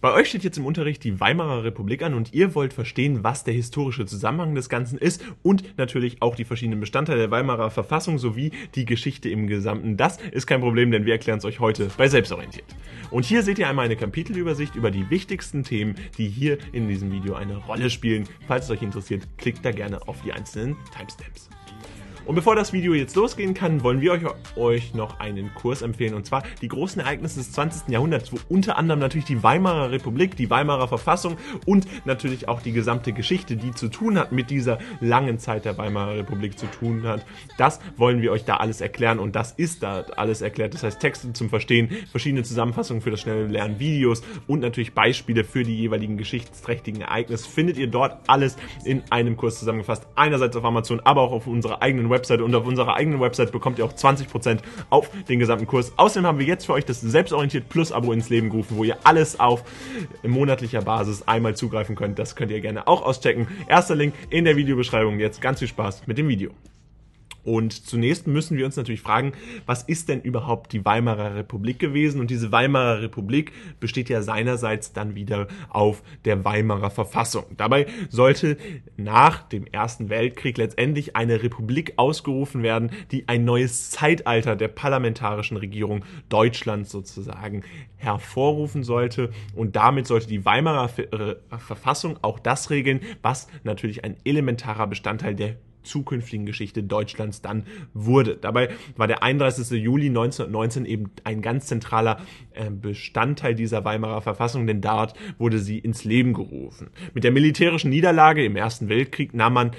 Bei euch steht jetzt im Unterricht die Weimarer Republik an und ihr wollt verstehen, was der historische Zusammenhang des Ganzen ist und natürlich auch die verschiedenen Bestandteile der Weimarer Verfassung sowie die Geschichte im Gesamten. Das ist kein Problem, denn wir erklären es euch heute bei Selbstorientiert. Und hier seht ihr einmal eine Kapitelübersicht über die wichtigsten Themen, die hier in diesem Video eine Rolle spielen. Falls es euch interessiert, klickt da gerne auf die einzelnen Timestamps. Und bevor das Video jetzt losgehen kann, wollen wir euch, euch noch einen Kurs empfehlen. Und zwar die großen Ereignisse des 20. Jahrhunderts, wo unter anderem natürlich die Weimarer Republik, die Weimarer Verfassung und natürlich auch die gesamte Geschichte, die zu tun hat mit dieser langen Zeit der Weimarer Republik zu tun hat. Das wollen wir euch da alles erklären und das ist da alles erklärt. Das heißt Texte zum Verstehen, verschiedene Zusammenfassungen für das schnelle Lernen, Videos und natürlich Beispiele für die jeweiligen geschichtsträchtigen Ereignisse findet ihr dort alles in einem Kurs zusammengefasst. Einerseits auf Amazon, aber auch auf unserer eigenen Website Website und auf unserer eigenen Website bekommt ihr auch 20% auf den gesamten Kurs. Außerdem haben wir jetzt für euch das Selbstorientiert Plus Abo ins Leben gerufen, wo ihr alles auf monatlicher Basis einmal zugreifen könnt. Das könnt ihr gerne auch auschecken. Erster Link in der Videobeschreibung. Jetzt ganz viel Spaß mit dem Video. Und zunächst müssen wir uns natürlich fragen, was ist denn überhaupt die Weimarer Republik gewesen? Und diese Weimarer Republik besteht ja seinerseits dann wieder auf der Weimarer Verfassung. Dabei sollte nach dem Ersten Weltkrieg letztendlich eine Republik ausgerufen werden, die ein neues Zeitalter der parlamentarischen Regierung Deutschlands sozusagen hervorrufen sollte. Und damit sollte die Weimarer äh, Verfassung auch das regeln, was natürlich ein elementarer Bestandteil der zukünftigen Geschichte Deutschlands dann wurde. Dabei war der 31. Juli 1919 eben ein ganz zentraler äh, Bestandteil dieser Weimarer Verfassung, denn dort wurde sie ins Leben gerufen. Mit der militärischen Niederlage im Ersten Weltkrieg nahm man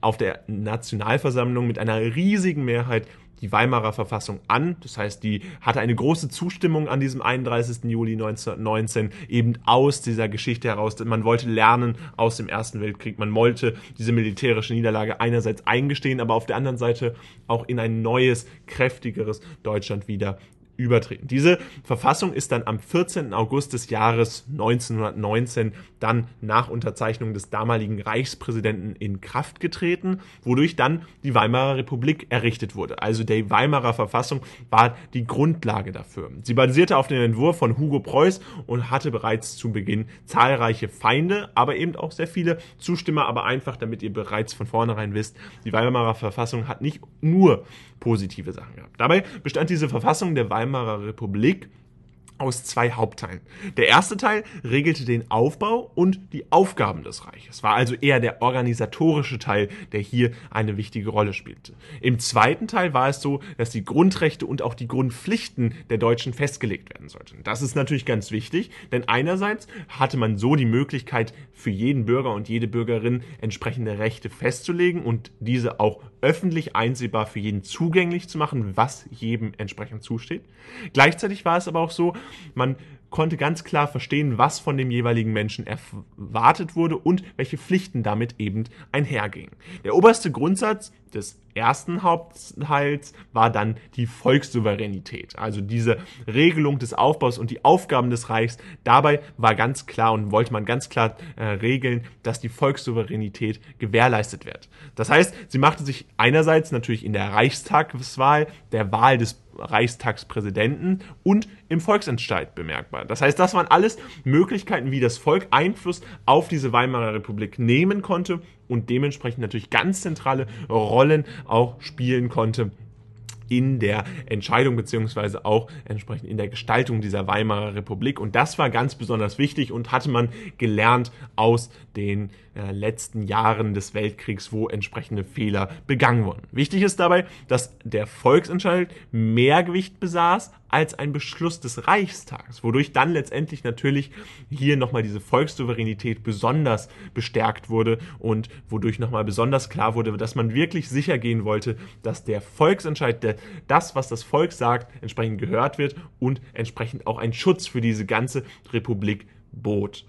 auf der Nationalversammlung mit einer riesigen Mehrheit die Weimarer Verfassung an. Das heißt, die hatte eine große Zustimmung an diesem 31. Juli 1919 eben aus dieser Geschichte heraus. Man wollte lernen aus dem Ersten Weltkrieg. Man wollte diese militärische Niederlage einerseits eingestehen, aber auf der anderen Seite auch in ein neues, kräftigeres Deutschland wieder übertreten. Diese Verfassung ist dann am 14. August des Jahres 1919 dann nach Unterzeichnung des damaligen Reichspräsidenten in Kraft getreten, wodurch dann die Weimarer Republik errichtet wurde. Also die Weimarer Verfassung war die Grundlage dafür. Sie basierte auf dem Entwurf von Hugo Preuß und hatte bereits zu Beginn zahlreiche Feinde, aber eben auch sehr viele Zustimmer, aber einfach, damit ihr bereits von vornherein wisst, die Weimarer Verfassung hat nicht nur positive Sachen gehabt. Dabei bestand diese Verfassung der Weimarer Republik aus zwei Hauptteilen. Der erste Teil regelte den Aufbau und die Aufgaben des Reiches, war also eher der organisatorische Teil, der hier eine wichtige Rolle spielte. Im zweiten Teil war es so, dass die Grundrechte und auch die Grundpflichten der Deutschen festgelegt werden sollten. Das ist natürlich ganz wichtig, denn einerseits hatte man so die Möglichkeit, für jeden Bürger und jede Bürgerin entsprechende Rechte festzulegen und diese auch öffentlich einsehbar für jeden zugänglich zu machen, was jedem entsprechend zusteht. Gleichzeitig war es aber auch so, man konnte ganz klar verstehen, was von dem jeweiligen Menschen erwartet wurde und welche Pflichten damit eben einhergingen. Der oberste Grundsatz des ersten Hauptteils war dann die Volkssouveränität, also diese Regelung des Aufbaus und die Aufgaben des Reichs. Dabei war ganz klar und wollte man ganz klar äh, regeln, dass die Volkssouveränität gewährleistet wird. Das heißt, sie machte sich einerseits natürlich in der Reichstagswahl, der Wahl des Reichstagspräsidenten und im Volksentscheid bemerkbar. Das heißt, das waren alles Möglichkeiten, wie das Volk Einfluss auf diese Weimarer Republik nehmen konnte und dementsprechend natürlich ganz zentrale Rollen auch spielen konnte in der Entscheidung beziehungsweise auch entsprechend in der Gestaltung dieser Weimarer Republik. Und das war ganz besonders wichtig und hatte man gelernt aus den äh, letzten Jahren des Weltkriegs, wo entsprechende Fehler begangen wurden. Wichtig ist dabei, dass der Volksentscheid mehr Gewicht besaß als ein Beschluss des Reichstags, wodurch dann letztendlich natürlich hier nochmal diese Volkssouveränität besonders bestärkt wurde und wodurch nochmal besonders klar wurde, dass man wirklich sicher gehen wollte, dass der Volksentscheid, der, das, was das Volk sagt, entsprechend gehört wird und entsprechend auch ein Schutz für diese ganze Republik bot.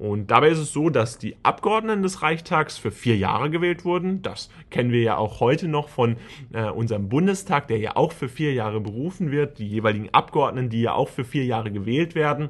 Und dabei ist es so, dass die Abgeordneten des Reichstags für vier Jahre gewählt wurden. Das kennen wir ja auch heute noch von äh, unserem Bundestag, der ja auch für vier Jahre berufen wird. Die jeweiligen Abgeordneten, die ja auch für vier Jahre gewählt werden.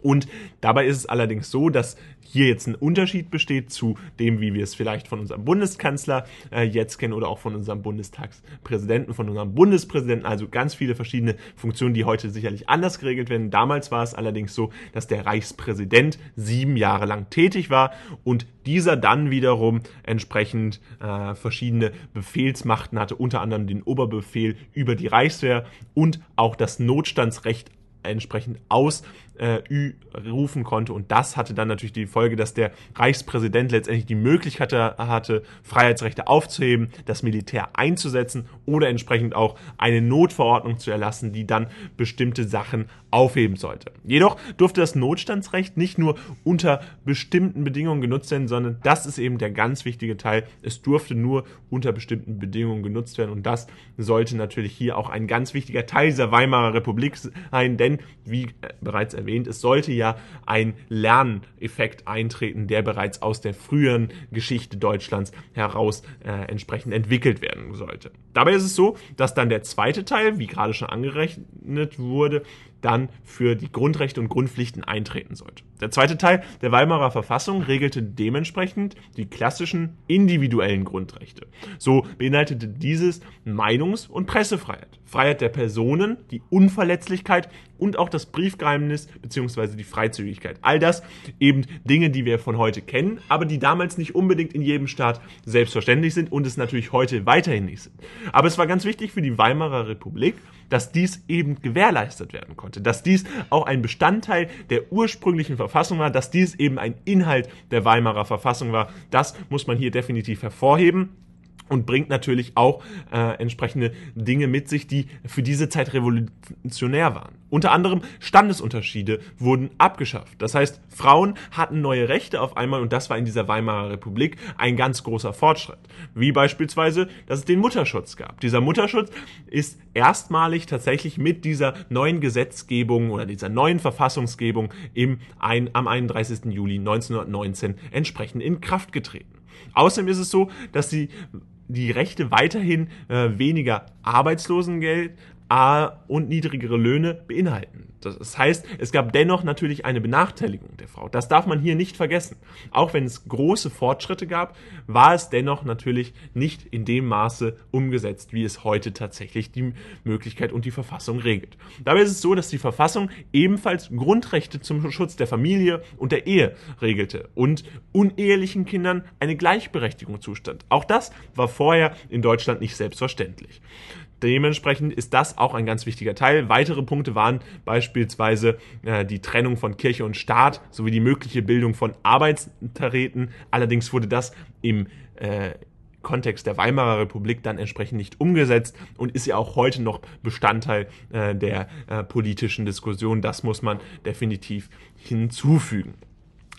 Und dabei ist es allerdings so, dass hier jetzt ein Unterschied besteht zu dem, wie wir es vielleicht von unserem Bundeskanzler äh, jetzt kennen oder auch von unserem Bundestagspräsidenten, von unserem Bundespräsidenten, also ganz viele verschiedene Funktionen, die heute sicherlich anders geregelt werden. Damals war es allerdings so, dass der Reichspräsident sieben Jahre lang tätig war und dieser dann wiederum entsprechend äh, verschiedene Befehlsmachten hatte, unter anderem den Oberbefehl über die Reichswehr und auch das Notstandsrecht entsprechend ausrufen äh, konnte. Und das hatte dann natürlich die Folge, dass der Reichspräsident letztendlich die Möglichkeit hatte, Freiheitsrechte aufzuheben, das Militär einzusetzen oder entsprechend auch eine Notverordnung zu erlassen, die dann bestimmte Sachen aufheben sollte. Jedoch durfte das Notstandsrecht nicht nur unter bestimmten Bedingungen genutzt werden, sondern das ist eben der ganz wichtige Teil. Es durfte nur unter bestimmten Bedingungen genutzt werden und das sollte natürlich hier auch ein ganz wichtiger Teil dieser Weimarer Republik sein, denn wie äh, bereits erwähnt, es sollte ja ein Lerneffekt eintreten, der bereits aus der früheren Geschichte Deutschlands heraus äh, entsprechend entwickelt werden sollte. Dabei ist es so, dass dann der zweite Teil, wie gerade schon angerechnet wurde, dann für die Grundrechte und Grundpflichten eintreten sollte. Der zweite Teil der Weimarer Verfassung regelte dementsprechend die klassischen individuellen Grundrechte. So beinhaltete dieses Meinungs- und Pressefreiheit, Freiheit der Personen, die Unverletzlichkeit und auch das Briefgeheimnis bzw. die Freizügigkeit. All das eben Dinge, die wir von heute kennen, aber die damals nicht unbedingt in jedem Staat selbstverständlich sind und es natürlich heute weiterhin nicht sind. Aber es war ganz wichtig für die Weimarer Republik, dass dies eben gewährleistet werden konnte, dass dies auch ein Bestandteil der ursprünglichen Verfassung war, dass dies eben ein Inhalt der Weimarer Verfassung war. Das muss man hier definitiv hervorheben und bringt natürlich auch äh, entsprechende Dinge mit sich, die für diese Zeit revolutionär waren. Unter anderem Standesunterschiede wurden abgeschafft. Das heißt, Frauen hatten neue Rechte auf einmal und das war in dieser Weimarer Republik ein ganz großer Fortschritt. Wie beispielsweise, dass es den Mutterschutz gab. Dieser Mutterschutz ist erstmalig tatsächlich mit dieser neuen Gesetzgebung oder dieser neuen Verfassungsgebung im ein, am 31. Juli 1919 entsprechend in Kraft getreten. Außerdem ist es so, dass sie die Rechte weiterhin äh, weniger Arbeitslosengeld und niedrigere Löhne beinhalten. Das heißt, es gab dennoch natürlich eine Benachteiligung der Frau. Das darf man hier nicht vergessen. Auch wenn es große Fortschritte gab, war es dennoch natürlich nicht in dem Maße umgesetzt, wie es heute tatsächlich die Möglichkeit und die Verfassung regelt. Dabei ist es so, dass die Verfassung ebenfalls Grundrechte zum Schutz der Familie und der Ehe regelte und unehelichen Kindern eine Gleichberechtigung zustand. Auch das war vorher in Deutschland nicht selbstverständlich. Dementsprechend ist das auch ein ganz wichtiger Teil. Weitere Punkte waren beispielsweise äh, die Trennung von Kirche und Staat sowie die mögliche Bildung von Arbeitstareten. Allerdings wurde das im äh, Kontext der Weimarer Republik dann entsprechend nicht umgesetzt und ist ja auch heute noch Bestandteil äh, der äh, politischen Diskussion. Das muss man definitiv hinzufügen.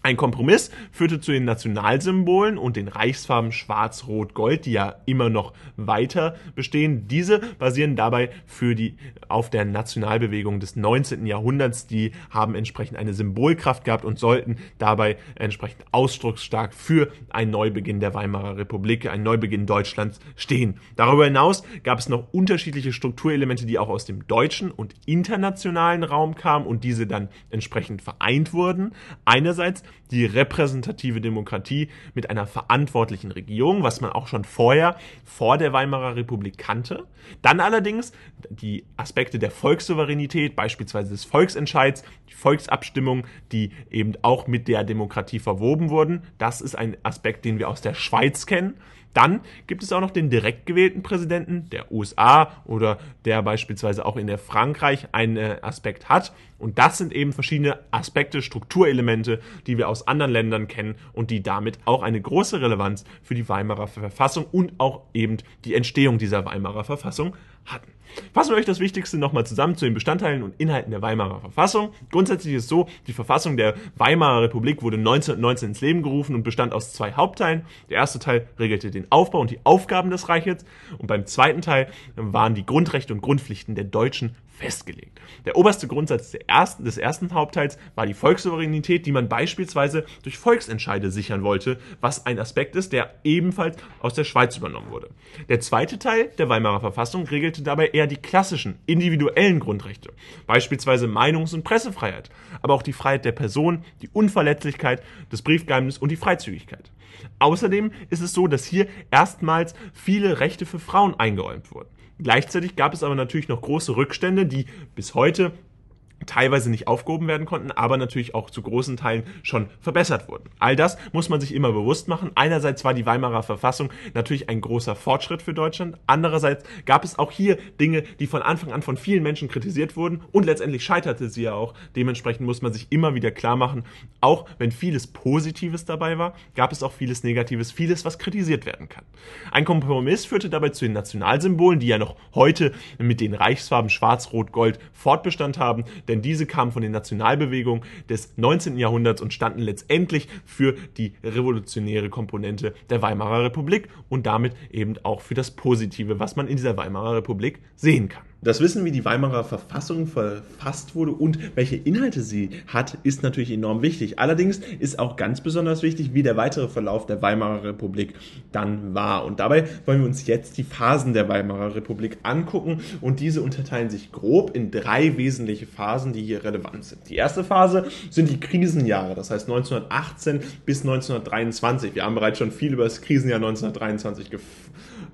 Ein Kompromiss führte zu den Nationalsymbolen und den Reichsfarben Schwarz, Rot, Gold, die ja immer noch weiter bestehen. Diese basieren dabei für die, auf der Nationalbewegung des 19. Jahrhunderts. Die haben entsprechend eine Symbolkraft gehabt und sollten dabei entsprechend ausdrucksstark für einen Neubeginn der Weimarer Republik, einen Neubeginn Deutschlands stehen. Darüber hinaus gab es noch unterschiedliche Strukturelemente, die auch aus dem deutschen und internationalen Raum kamen und diese dann entsprechend vereint wurden. Einerseits die repräsentative Demokratie mit einer verantwortlichen Regierung, was man auch schon vorher vor der Weimarer Republik kannte. Dann allerdings die Aspekte der Volkssouveränität, beispielsweise des Volksentscheids, die Volksabstimmung, die eben auch mit der Demokratie verwoben wurden. Das ist ein Aspekt, den wir aus der Schweiz kennen. Dann gibt es auch noch den direkt gewählten Präsidenten der USA oder der beispielsweise auch in der Frankreich einen äh, Aspekt hat. Und das sind eben verschiedene Aspekte, Strukturelemente, die wir aus anderen Ländern kennen und die damit auch eine große Relevanz für die Weimarer Verfassung und auch eben die Entstehung dieser Weimarer Verfassung hatten. Fassen wir euch das Wichtigste nochmal zusammen zu den Bestandteilen und Inhalten der Weimarer Verfassung. Grundsätzlich ist es so, die Verfassung der Weimarer Republik wurde 1919 ins Leben gerufen und bestand aus zwei Hauptteilen. Der erste Teil regelte den Aufbau und die Aufgaben des Reiches und beim zweiten Teil waren die Grundrechte und Grundpflichten der deutschen festgelegt. Der oberste Grundsatz ersten, des ersten Hauptteils war die Volkssouveränität, die man beispielsweise durch Volksentscheide sichern wollte, was ein Aspekt ist, der ebenfalls aus der Schweiz übernommen wurde. Der zweite Teil der Weimarer Verfassung regelte dabei eher die klassischen, individuellen Grundrechte, beispielsweise Meinungs- und Pressefreiheit, aber auch die Freiheit der Person, die Unverletzlichkeit, des Briefgeheimnisses und die Freizügigkeit. Außerdem ist es so, dass hier erstmals viele Rechte für Frauen eingeräumt wurden. Gleichzeitig gab es aber natürlich noch große Rückstände, die bis heute teilweise nicht aufgehoben werden konnten, aber natürlich auch zu großen Teilen schon verbessert wurden. All das muss man sich immer bewusst machen. Einerseits war die Weimarer Verfassung natürlich ein großer Fortschritt für Deutschland. Andererseits gab es auch hier Dinge, die von Anfang an von vielen Menschen kritisiert wurden und letztendlich scheiterte sie ja auch. Dementsprechend muss man sich immer wieder klar machen, auch wenn vieles Positives dabei war, gab es auch vieles Negatives, vieles, was kritisiert werden kann. Ein Kompromiss führte dabei zu den Nationalsymbolen, die ja noch heute mit den Reichsfarben Schwarz, Rot, Gold Fortbestand haben denn diese kamen von den Nationalbewegungen des 19. Jahrhunderts und standen letztendlich für die revolutionäre Komponente der Weimarer Republik und damit eben auch für das Positive, was man in dieser Weimarer Republik sehen kann. Das Wissen, wie die Weimarer Verfassung verfasst wurde und welche Inhalte sie hat, ist natürlich enorm wichtig. Allerdings ist auch ganz besonders wichtig, wie der weitere Verlauf der Weimarer Republik dann war. Und dabei wollen wir uns jetzt die Phasen der Weimarer Republik angucken und diese unterteilen sich grob in drei wesentliche Phasen, die hier relevant sind. Die erste Phase sind die Krisenjahre, das heißt 1918 bis 1923. Wir haben bereits schon viel über das Krisenjahr 1923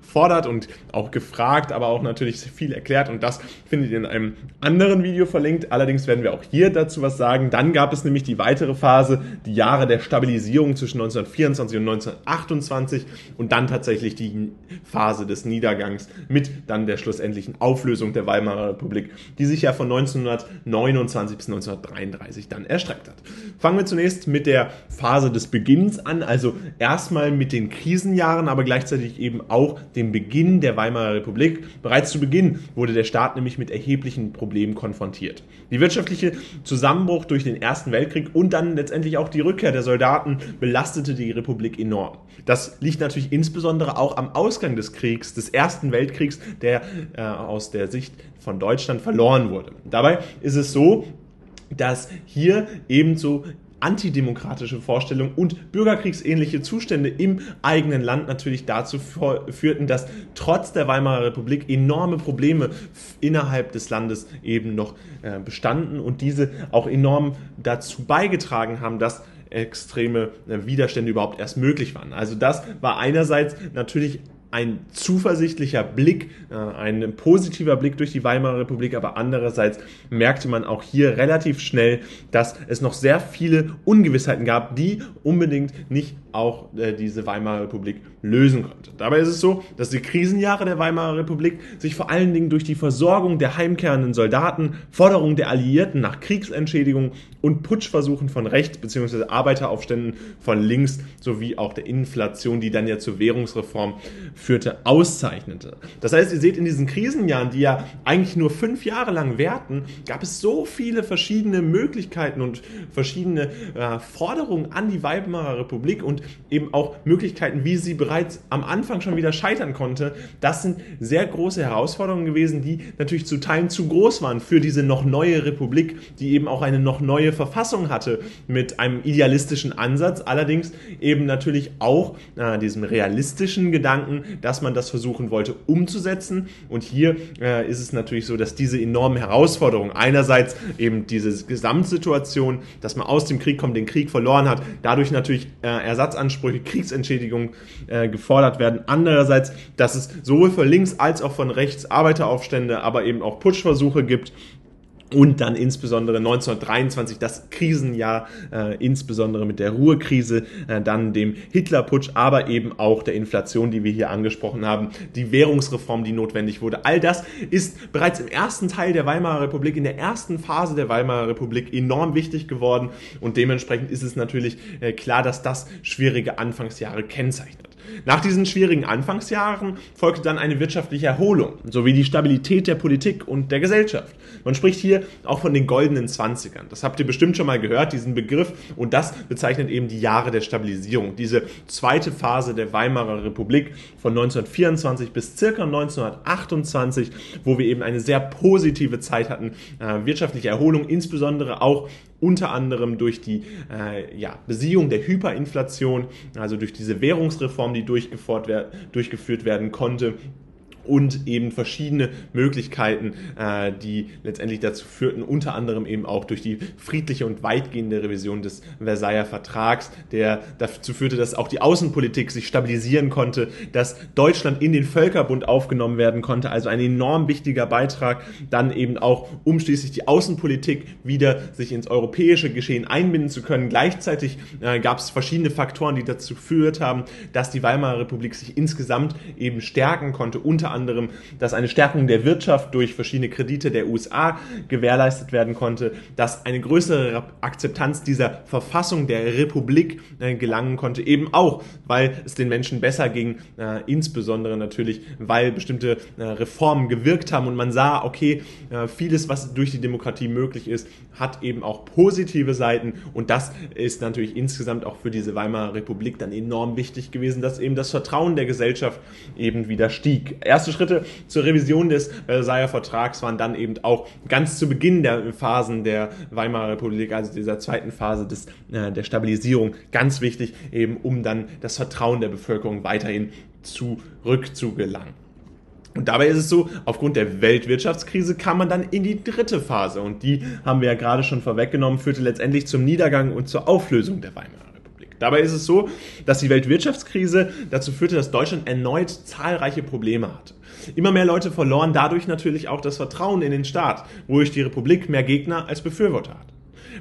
gefordert und auch gefragt, aber auch natürlich viel erklärt und das findet ihr in einem anderen Video verlinkt. Allerdings werden wir auch hier dazu was sagen. Dann gab es nämlich die weitere Phase, die Jahre der Stabilisierung zwischen 1924 und 1928 und dann tatsächlich die Phase des Niedergangs mit dann der schlussendlichen Auflösung der Weimarer Republik, die sich ja von 1929 bis 1933 dann erstreckt hat. Fangen wir zunächst mit der Phase des Beginns an, also erstmal mit den Krisenjahren, aber gleichzeitig eben auch dem Beginn der Weimarer Republik. Bereits zu Beginn wurde der Staat nämlich mit erheblichen Problemen konfrontiert. Die wirtschaftliche Zusammenbruch durch den Ersten Weltkrieg und dann letztendlich auch die Rückkehr der Soldaten belastete die Republik enorm. Das liegt natürlich insbesondere auch am Ausgang des Kriegs, des Ersten Weltkriegs, der äh, aus der Sicht von Deutschland verloren wurde. Dabei ist es so, dass hier ebenso antidemokratische Vorstellungen und bürgerkriegsähnliche Zustände im eigenen Land natürlich dazu führten, dass trotz der Weimarer Republik enorme Probleme innerhalb des Landes eben noch äh, bestanden und diese auch enorm dazu beigetragen haben, dass extreme äh, Widerstände überhaupt erst möglich waren. Also das war einerseits natürlich ein zuversichtlicher Blick, äh, ein positiver Blick durch die Weimarer Republik, aber andererseits merkte man auch hier relativ schnell, dass es noch sehr viele Ungewissheiten gab, die unbedingt nicht auch äh, diese Weimarer Republik lösen konnte. Dabei ist es so, dass die Krisenjahre der Weimarer Republik sich vor allen Dingen durch die Versorgung der heimkehrenden Soldaten, Forderung der Alliierten nach Kriegsentschädigung und Putschversuchen von rechts bzw. Arbeiteraufständen von links sowie auch der Inflation, die dann ja zur Währungsreform führte, auszeichnete. Das heißt, ihr seht in diesen Krisenjahren, die ja eigentlich nur fünf Jahre lang währten, gab es so viele verschiedene Möglichkeiten und verschiedene äh, Forderungen an die Weimarer Republik und eben auch Möglichkeiten, wie sie bereits am Anfang schon wieder scheitern konnte. Das sind sehr große Herausforderungen gewesen, die natürlich zu Teilen zu groß waren für diese noch neue Republik, die eben auch eine noch neue Verfassung hatte mit einem idealistischen Ansatz, allerdings eben natürlich auch äh, diesem realistischen Gedanken, dass man das versuchen wollte umzusetzen. Und hier äh, ist es natürlich so, dass diese enormen Herausforderungen, einerseits eben diese Gesamtsituation, dass man aus dem Krieg kommt, den Krieg verloren hat, dadurch natürlich äh, Ersatzansprüche, Kriegsentschädigungen äh, gefordert werden. Andererseits, dass es sowohl von links als auch von rechts Arbeiteraufstände, aber eben auch Putschversuche gibt und dann insbesondere 1923 das Krisenjahr, äh, insbesondere mit der Ruhrkrise, äh, dann dem Hitlerputsch, aber eben auch der Inflation, die wir hier angesprochen haben, die Währungsreform, die notwendig wurde. All das ist bereits im ersten Teil der Weimarer Republik, in der ersten Phase der Weimarer Republik enorm wichtig geworden und dementsprechend ist es natürlich äh, klar, dass das schwierige Anfangsjahre kennzeichnet. Nach diesen schwierigen Anfangsjahren folgte dann eine wirtschaftliche Erholung sowie die Stabilität der Politik und der Gesellschaft. Man spricht hier auch von den goldenen Zwanzigern. Das habt ihr bestimmt schon mal gehört, diesen Begriff. Und das bezeichnet eben die Jahre der Stabilisierung. Diese zweite Phase der Weimarer Republik von 1924 bis circa 1928, wo wir eben eine sehr positive Zeit hatten, äh, wirtschaftliche Erholung, insbesondere auch unter anderem durch die äh, ja, Besiehung der Hyperinflation, also durch diese Währungsreform, die durchgeführt werden konnte und eben verschiedene Möglichkeiten, äh, die letztendlich dazu führten, unter anderem eben auch durch die friedliche und weitgehende Revision des Versailler Vertrags, der dazu führte, dass auch die Außenpolitik sich stabilisieren konnte, dass Deutschland in den Völkerbund aufgenommen werden konnte, also ein enorm wichtiger Beitrag, dann eben auch, um schließlich die Außenpolitik wieder sich ins europäische Geschehen einbinden zu können. Gleichzeitig äh, gab es verschiedene Faktoren, die dazu geführt haben, dass die Weimarer Republik sich insgesamt eben stärken konnte, unter anderem, dass eine Stärkung der Wirtschaft durch verschiedene Kredite der USA gewährleistet werden konnte, dass eine größere Akzeptanz dieser Verfassung der Republik äh, gelangen konnte, eben auch, weil es den Menschen besser ging, äh, insbesondere natürlich, weil bestimmte äh, Reformen gewirkt haben und man sah, okay, vieles, was durch die Demokratie möglich ist, hat eben auch positive Seiten und das ist natürlich insgesamt auch für diese Weimarer Republik dann enorm wichtig gewesen, dass eben das Vertrauen der Gesellschaft eben wieder stieg. Erste Schritte zur Revision des Versailler Vertrags waren dann eben auch ganz zu Beginn der Phasen der Weimarer Republik, also dieser zweiten Phase des, äh, der Stabilisierung, ganz wichtig, eben um dann das Vertrauen der Bevölkerung weiterhin zurückzugelangen. Und dabei ist es so, aufgrund der Weltwirtschaftskrise kam man dann in die dritte Phase und die haben wir ja gerade schon vorweggenommen, führte letztendlich zum Niedergang und zur Auflösung der Weimarer. Dabei ist es so, dass die Weltwirtschaftskrise dazu führte, dass Deutschland erneut zahlreiche Probleme hatte. Immer mehr Leute verloren dadurch natürlich auch das Vertrauen in den Staat, wodurch die Republik mehr Gegner als Befürworter hat.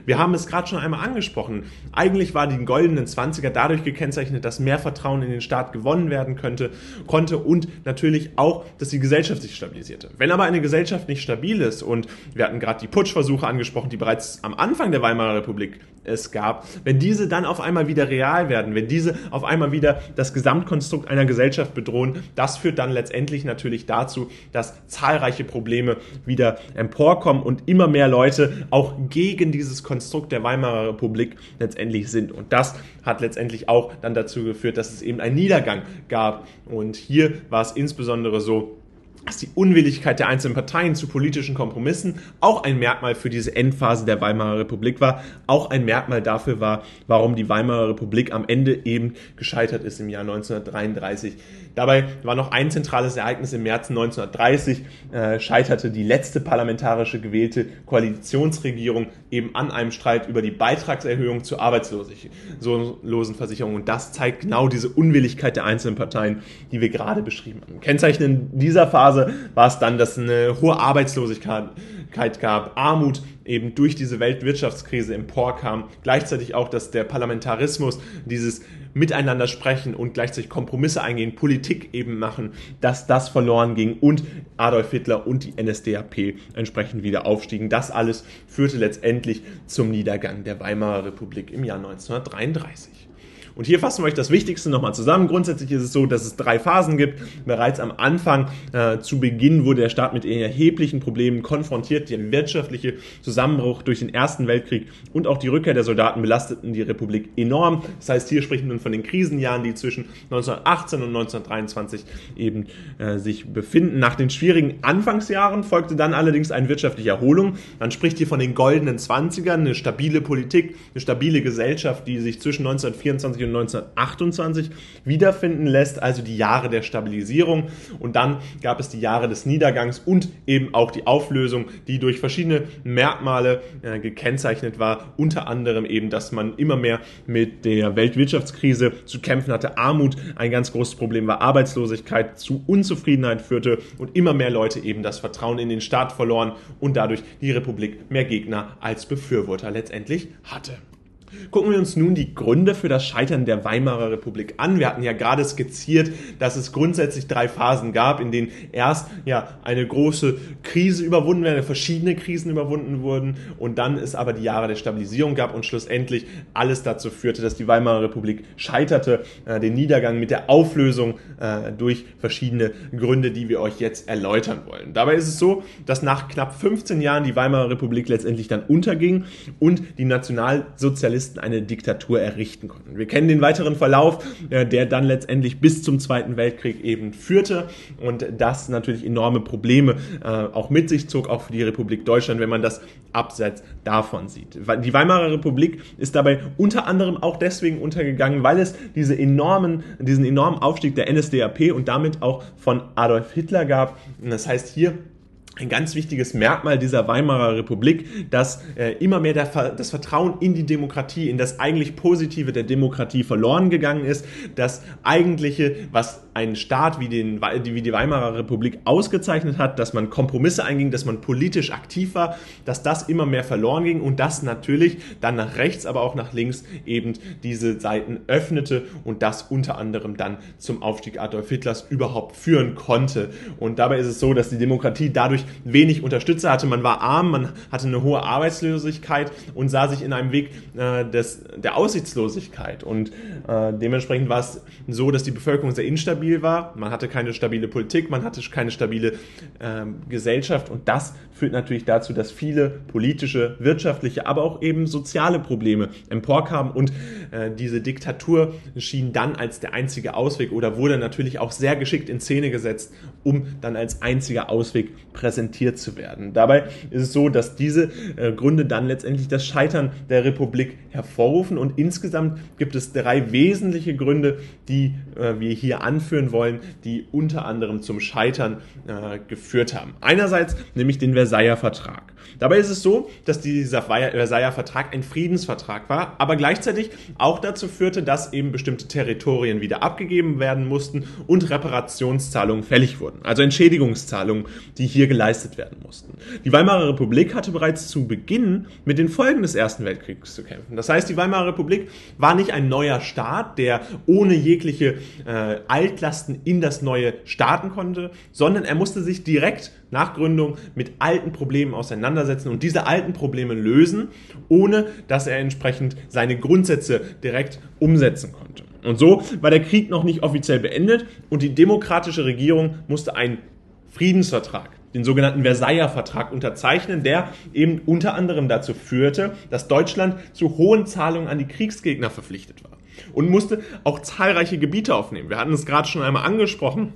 Wir haben es gerade schon einmal angesprochen. Eigentlich war die goldenen 20er dadurch gekennzeichnet, dass mehr Vertrauen in den Staat gewonnen werden könnte, konnte und natürlich auch, dass die Gesellschaft sich stabilisierte. Wenn aber eine Gesellschaft nicht stabil ist und wir hatten gerade die Putschversuche angesprochen, die bereits am Anfang der Weimarer Republik es gab, wenn diese dann auf einmal wieder real werden, wenn diese auf einmal wieder das Gesamtkonstrukt einer Gesellschaft bedrohen, das führt dann letztendlich natürlich dazu, dass zahlreiche Probleme wieder emporkommen und immer mehr Leute auch gegen dieses Konstrukt der Weimarer Republik letztendlich sind. Und das hat letztendlich auch dann dazu geführt, dass es eben einen Niedergang gab. Und hier war es insbesondere so, dass die Unwilligkeit der einzelnen Parteien zu politischen Kompromissen auch ein Merkmal für diese Endphase der Weimarer Republik war, auch ein Merkmal dafür war, warum die Weimarer Republik am Ende eben gescheitert ist im Jahr 1933. Dabei war noch ein zentrales Ereignis im März 1930, äh, scheiterte die letzte parlamentarische gewählte Koalitionsregierung eben an einem Streit über die Beitragserhöhung zur Arbeitslosenversicherung und das zeigt genau diese Unwilligkeit der einzelnen Parteien, die wir gerade beschrieben haben. Kennzeichen dieser Phase Phase war es dann, dass eine hohe Arbeitslosigkeit gab, Armut eben durch diese Weltwirtschaftskrise emporkam, gleichzeitig auch, dass der Parlamentarismus dieses Miteinander sprechen und gleichzeitig Kompromisse eingehen, Politik eben machen, dass das verloren ging und Adolf Hitler und die NSDAP entsprechend wieder aufstiegen. Das alles führte letztendlich zum Niedergang der Weimarer Republik im Jahr 1933. Und hier fassen wir euch das Wichtigste nochmal zusammen. Grundsätzlich ist es so, dass es drei Phasen gibt. Bereits am Anfang, äh, zu Beginn, wurde der Staat mit erheblichen Problemen konfrontiert. Der wirtschaftliche Zusammenbruch durch den Ersten Weltkrieg und auch die Rückkehr der Soldaten belasteten die Republik enorm. Das heißt, hier sprechen wir von den Krisenjahren, die zwischen 1918 und 1923 eben äh, sich befinden. Nach den schwierigen Anfangsjahren folgte dann allerdings eine wirtschaftliche Erholung. Man spricht hier von den goldenen Zwanzigern, eine stabile Politik, eine stabile Gesellschaft, die sich zwischen 1924 und 1928 wiederfinden lässt, also die Jahre der Stabilisierung. Und dann gab es die Jahre des Niedergangs und eben auch die Auflösung, die durch verschiedene Merkmale äh, gekennzeichnet war. Unter anderem eben, dass man immer mehr mit der Weltwirtschaftskrise zu kämpfen hatte. Armut ein ganz großes Problem war, Arbeitslosigkeit zu Unzufriedenheit führte und immer mehr Leute eben das Vertrauen in den Staat verloren und dadurch die Republik mehr Gegner als Befürworter letztendlich hatte. Gucken wir uns nun die Gründe für das Scheitern der Weimarer Republik an. Wir hatten ja gerade skizziert, dass es grundsätzlich drei Phasen gab, in denen erst ja eine große Krise überwunden wurde, verschiedene Krisen überwunden wurden und dann es aber die Jahre der Stabilisierung gab und schlussendlich alles dazu führte, dass die Weimarer Republik scheiterte, äh, den Niedergang mit der Auflösung äh, durch verschiedene Gründe, die wir euch jetzt erläutern wollen. Dabei ist es so, dass nach knapp 15 Jahren die Weimarer Republik letztendlich dann unterging und die Nationalsozialisten Kommunisten eine Diktatur errichten konnten. Wir kennen den weiteren Verlauf, äh, der dann letztendlich bis zum Zweiten Weltkrieg eben führte und das natürlich enorme Probleme äh, auch mit sich zog, auch für die Republik Deutschland, wenn man das abseits davon sieht. Die Weimarer Republik ist dabei unter anderem auch deswegen untergegangen, weil es diese enormen, diesen enormen Aufstieg der NSDAP und damit auch von Adolf Hitler gab. Das heißt, hier ein ganz wichtiges Merkmal dieser Weimarer Republik, dass äh, immer mehr der, das Vertrauen in die Demokratie, in das eigentlich Positive der Demokratie verloren gegangen ist. Das eigentliche, was ein Staat wie, den, wie die Weimarer Republik ausgezeichnet hat, dass man Kompromisse einging, dass man politisch aktiv war, dass das immer mehr verloren ging und das natürlich dann nach rechts, aber auch nach links eben diese Seiten öffnete und das unter anderem dann zum Aufstieg Adolf Hitlers überhaupt führen konnte. Und dabei ist es so, dass die Demokratie dadurch natürlich wenig Unterstützer hatte. Man war arm, man hatte eine hohe Arbeitslosigkeit und sah sich in einem Weg äh, des, der Aussichtslosigkeit. Und äh, dementsprechend war es so, dass die Bevölkerung sehr instabil war. Man hatte keine stabile Politik, man hatte keine stabile äh, Gesellschaft und das führt natürlich dazu, dass viele politische, wirtschaftliche, aber auch eben soziale Probleme emporkamen und äh, diese Diktatur schien dann als der einzige Ausweg oder wurde natürlich auch sehr geschickt in Szene gesetzt, um dann als einziger Ausweg präsentiert zu werden. Dabei ist es so, dass diese äh, Gründe dann letztendlich das Scheitern der Republik hervorrufen und insgesamt gibt es drei wesentliche Gründe, die äh, wir hier anführen wollen, die unter anderem zum Scheitern äh, geführt haben. Einerseits nämlich den Versailler Vertrag. Dabei ist es so, dass dieser Versailler Vertrag ein Friedensvertrag war, aber gleichzeitig auch dazu führte, dass eben bestimmte Territorien wieder abgegeben werden mussten und Reparationszahlungen fällig wurden, also Entschädigungszahlungen, die hier geleistet werden mussten. Die Weimarer Republik hatte bereits zu Beginn mit den Folgen des Ersten Weltkriegs zu kämpfen. Das heißt, die Weimarer Republik war nicht ein neuer Staat, der ohne jegliche äh, Altlasten in das neue starten konnte, sondern er musste sich direkt nach Gründung mit alten Problemen auseinandersetzen und diese alten Probleme lösen, ohne dass er entsprechend seine Grundsätze direkt umsetzen konnte. Und so war der Krieg noch nicht offiziell beendet und die demokratische Regierung musste einen Friedensvertrag, den sogenannten Versailler Vertrag unterzeichnen, der eben unter anderem dazu führte, dass Deutschland zu hohen Zahlungen an die Kriegsgegner verpflichtet war und musste auch zahlreiche Gebiete aufnehmen. Wir hatten es gerade schon einmal angesprochen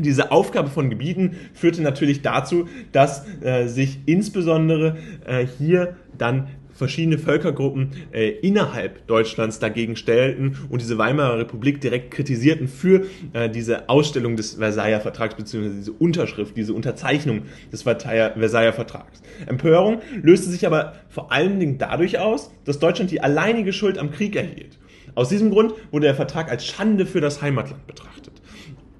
diese Aufgabe von Gebieten führte natürlich dazu, dass äh, sich insbesondere äh, hier dann verschiedene Völkergruppen äh, innerhalb Deutschlands dagegen stellten und diese Weimarer Republik direkt kritisierten für äh, diese Ausstellung des Versailler Vertrags bzw. diese Unterschrift, diese Unterzeichnung des Versailler Vertrags. Empörung löste sich aber vor allen Dingen dadurch aus, dass Deutschland die alleinige Schuld am Krieg erhielt. Aus diesem Grund wurde der Vertrag als Schande für das Heimatland betrachtet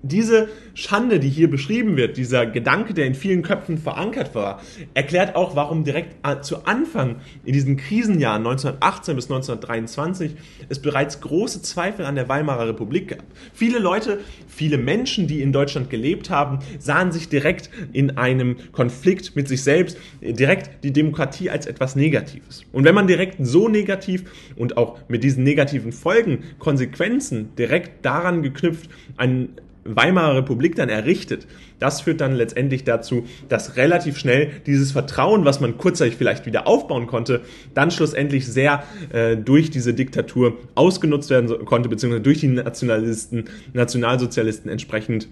diese Schande, die hier beschrieben wird, dieser Gedanke, der in vielen Köpfen verankert war, erklärt auch, warum direkt zu Anfang in diesen Krisenjahren 1918 bis 1923 es bereits große Zweifel an der Weimarer Republik gab. Viele Leute, viele Menschen, die in Deutschland gelebt haben, sahen sich direkt in einem Konflikt mit sich selbst, direkt die Demokratie als etwas Negatives. Und wenn man direkt so negativ und auch mit diesen negativen Folgen, Konsequenzen direkt daran geknüpft, einen Weimarer Republik dann errichtet, das führt dann letztendlich dazu, dass relativ schnell dieses Vertrauen, was man kurzzeitig vielleicht wieder aufbauen konnte, dann schlussendlich sehr äh, durch diese Diktatur ausgenutzt werden konnte, beziehungsweise durch die Nationalisten, Nationalsozialisten entsprechend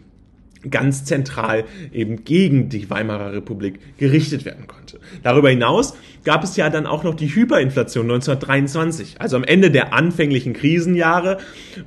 ganz zentral eben gegen die Weimarer Republik gerichtet werden konnte. Darüber hinaus gab es ja dann auch noch die Hyperinflation 1923, also am Ende der anfänglichen Krisenjahre,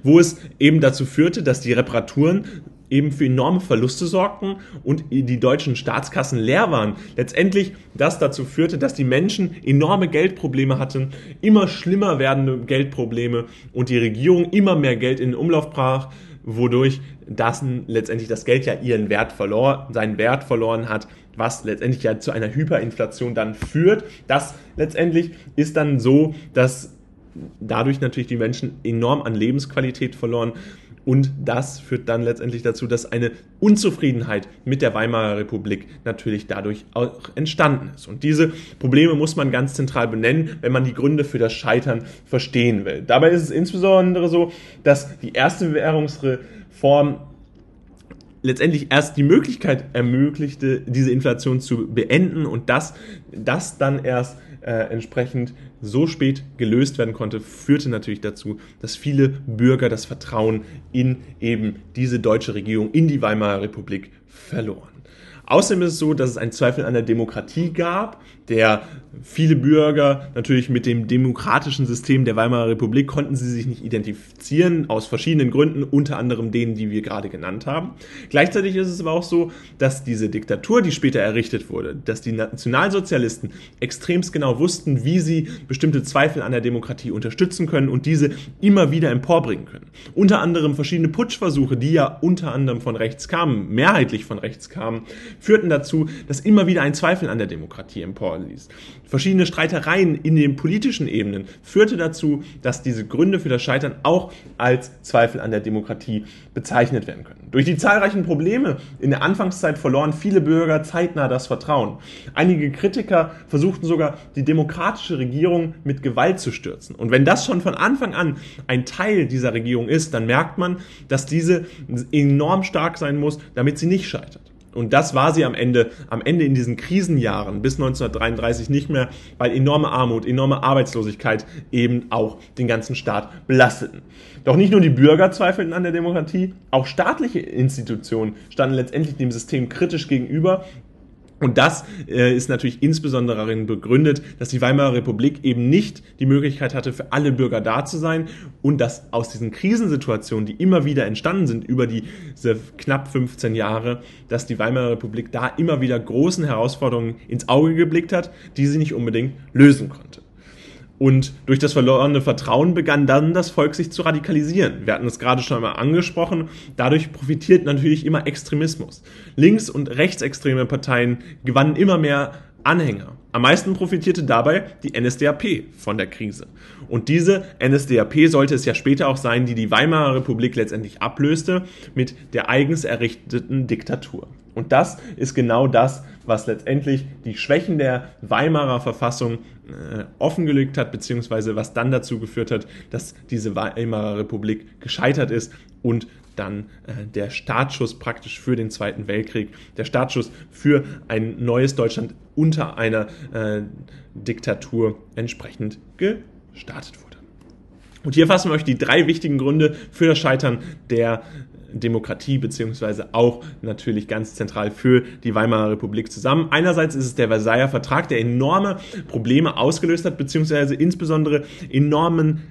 wo es eben dazu führte, dass die Reparaturen eben für enorme Verluste sorgten und die deutschen Staatskassen leer waren. Letztendlich das dazu führte, dass die Menschen enorme Geldprobleme hatten, immer schlimmer werdende Geldprobleme und die Regierung immer mehr Geld in den Umlauf brach, wodurch das letztendlich das Geld ja ihren Wert verlor, seinen Wert verloren hat, was letztendlich ja zu einer Hyperinflation dann führt. Das letztendlich ist dann so, dass dadurch natürlich die Menschen enorm an Lebensqualität verloren. Und das führt dann letztendlich dazu, dass eine Unzufriedenheit mit der Weimarer Republik natürlich dadurch auch entstanden ist. Und diese Probleme muss man ganz zentral benennen, wenn man die Gründe für das Scheitern verstehen will. Dabei ist es insbesondere so, dass die erste Währungsreform letztendlich erst die Möglichkeit ermöglichte, diese Inflation zu beenden und dass das dann erst äh, entsprechend so spät gelöst werden konnte, führte natürlich dazu, dass viele Bürger das Vertrauen in eben diese deutsche Regierung, in die Weimarer Republik verloren. Außerdem ist es so, dass es einen Zweifel an der Demokratie gab, der viele Bürger natürlich mit dem demokratischen System der Weimarer Republik konnten sie sich nicht identifizieren, aus verschiedenen Gründen, unter anderem denen, die wir gerade genannt haben. Gleichzeitig ist es aber auch so, dass diese Diktatur, die später errichtet wurde, dass die Nationalsozialisten extremst genau wussten, wie sie bestimmte Zweifel an der Demokratie unterstützen können und diese immer wieder emporbringen können. Unter anderem verschiedene Putschversuche, die ja unter anderem von rechts kamen, mehrheitlich von rechts kamen, führten dazu, dass immer wieder ein Zweifel an der Demokratie emporließ. Verschiedene Streitereien in den politischen Ebenen führte dazu, dass diese Gründe für das Scheitern auch als Zweifel an der Demokratie bezeichnet werden können. Durch die zahlreichen Probleme in der Anfangszeit verloren viele Bürger zeitnah das Vertrauen. Einige Kritiker versuchten sogar, die demokratische Regierung mit Gewalt zu stürzen. Und wenn das schon von Anfang an ein Teil dieser Regierung ist, dann merkt man, dass diese enorm stark sein muss, damit sie nicht scheitert. Und das war sie am Ende, am Ende in diesen Krisenjahren bis 1933 nicht mehr, weil enorme Armut, enorme Arbeitslosigkeit eben auch den ganzen Staat belasteten. Doch nicht nur die Bürger zweifelten an der Demokratie, auch staatliche Institutionen standen letztendlich dem System kritisch gegenüber und das äh, ist natürlich insbesondere darin begründet, dass die Weimarer Republik eben nicht die Möglichkeit hatte, für alle Bürger da zu sein und dass aus diesen Krisensituationen, die immer wieder entstanden sind über diese knapp 15 Jahre, dass die Weimarer Republik da immer wieder großen Herausforderungen ins Auge geblickt hat, die sie nicht unbedingt lösen konnte. Und durch das verlorene Vertrauen begann dann das Volk sich zu radikalisieren. Wir hatten es gerade schon einmal angesprochen. Dadurch profitiert natürlich immer Extremismus. Links- und rechtsextreme Parteien gewannen immer mehr Anhänger. Am meisten profitierte dabei die NSDAP von der Krise. Und diese NSDAP sollte es ja später auch sein, die die Weimarer Republik letztendlich ablöste mit der eigens errichteten Diktatur. Und das ist genau das, was letztendlich die Schwächen der Weimarer Verfassung äh, offengelegt hat, beziehungsweise was dann dazu geführt hat, dass diese Weimarer Republik gescheitert ist und dann äh, der Startschuss praktisch für den Zweiten Weltkrieg, der Startschuss für ein neues Deutschland unter einer äh, Diktatur entsprechend gestartet wurde. Und hier fassen wir euch die drei wichtigen Gründe für das Scheitern der Demokratie beziehungsweise auch natürlich ganz zentral für die Weimarer Republik zusammen. Einerseits ist es der Versailler Vertrag, der enorme Probleme ausgelöst hat, beziehungsweise insbesondere enormen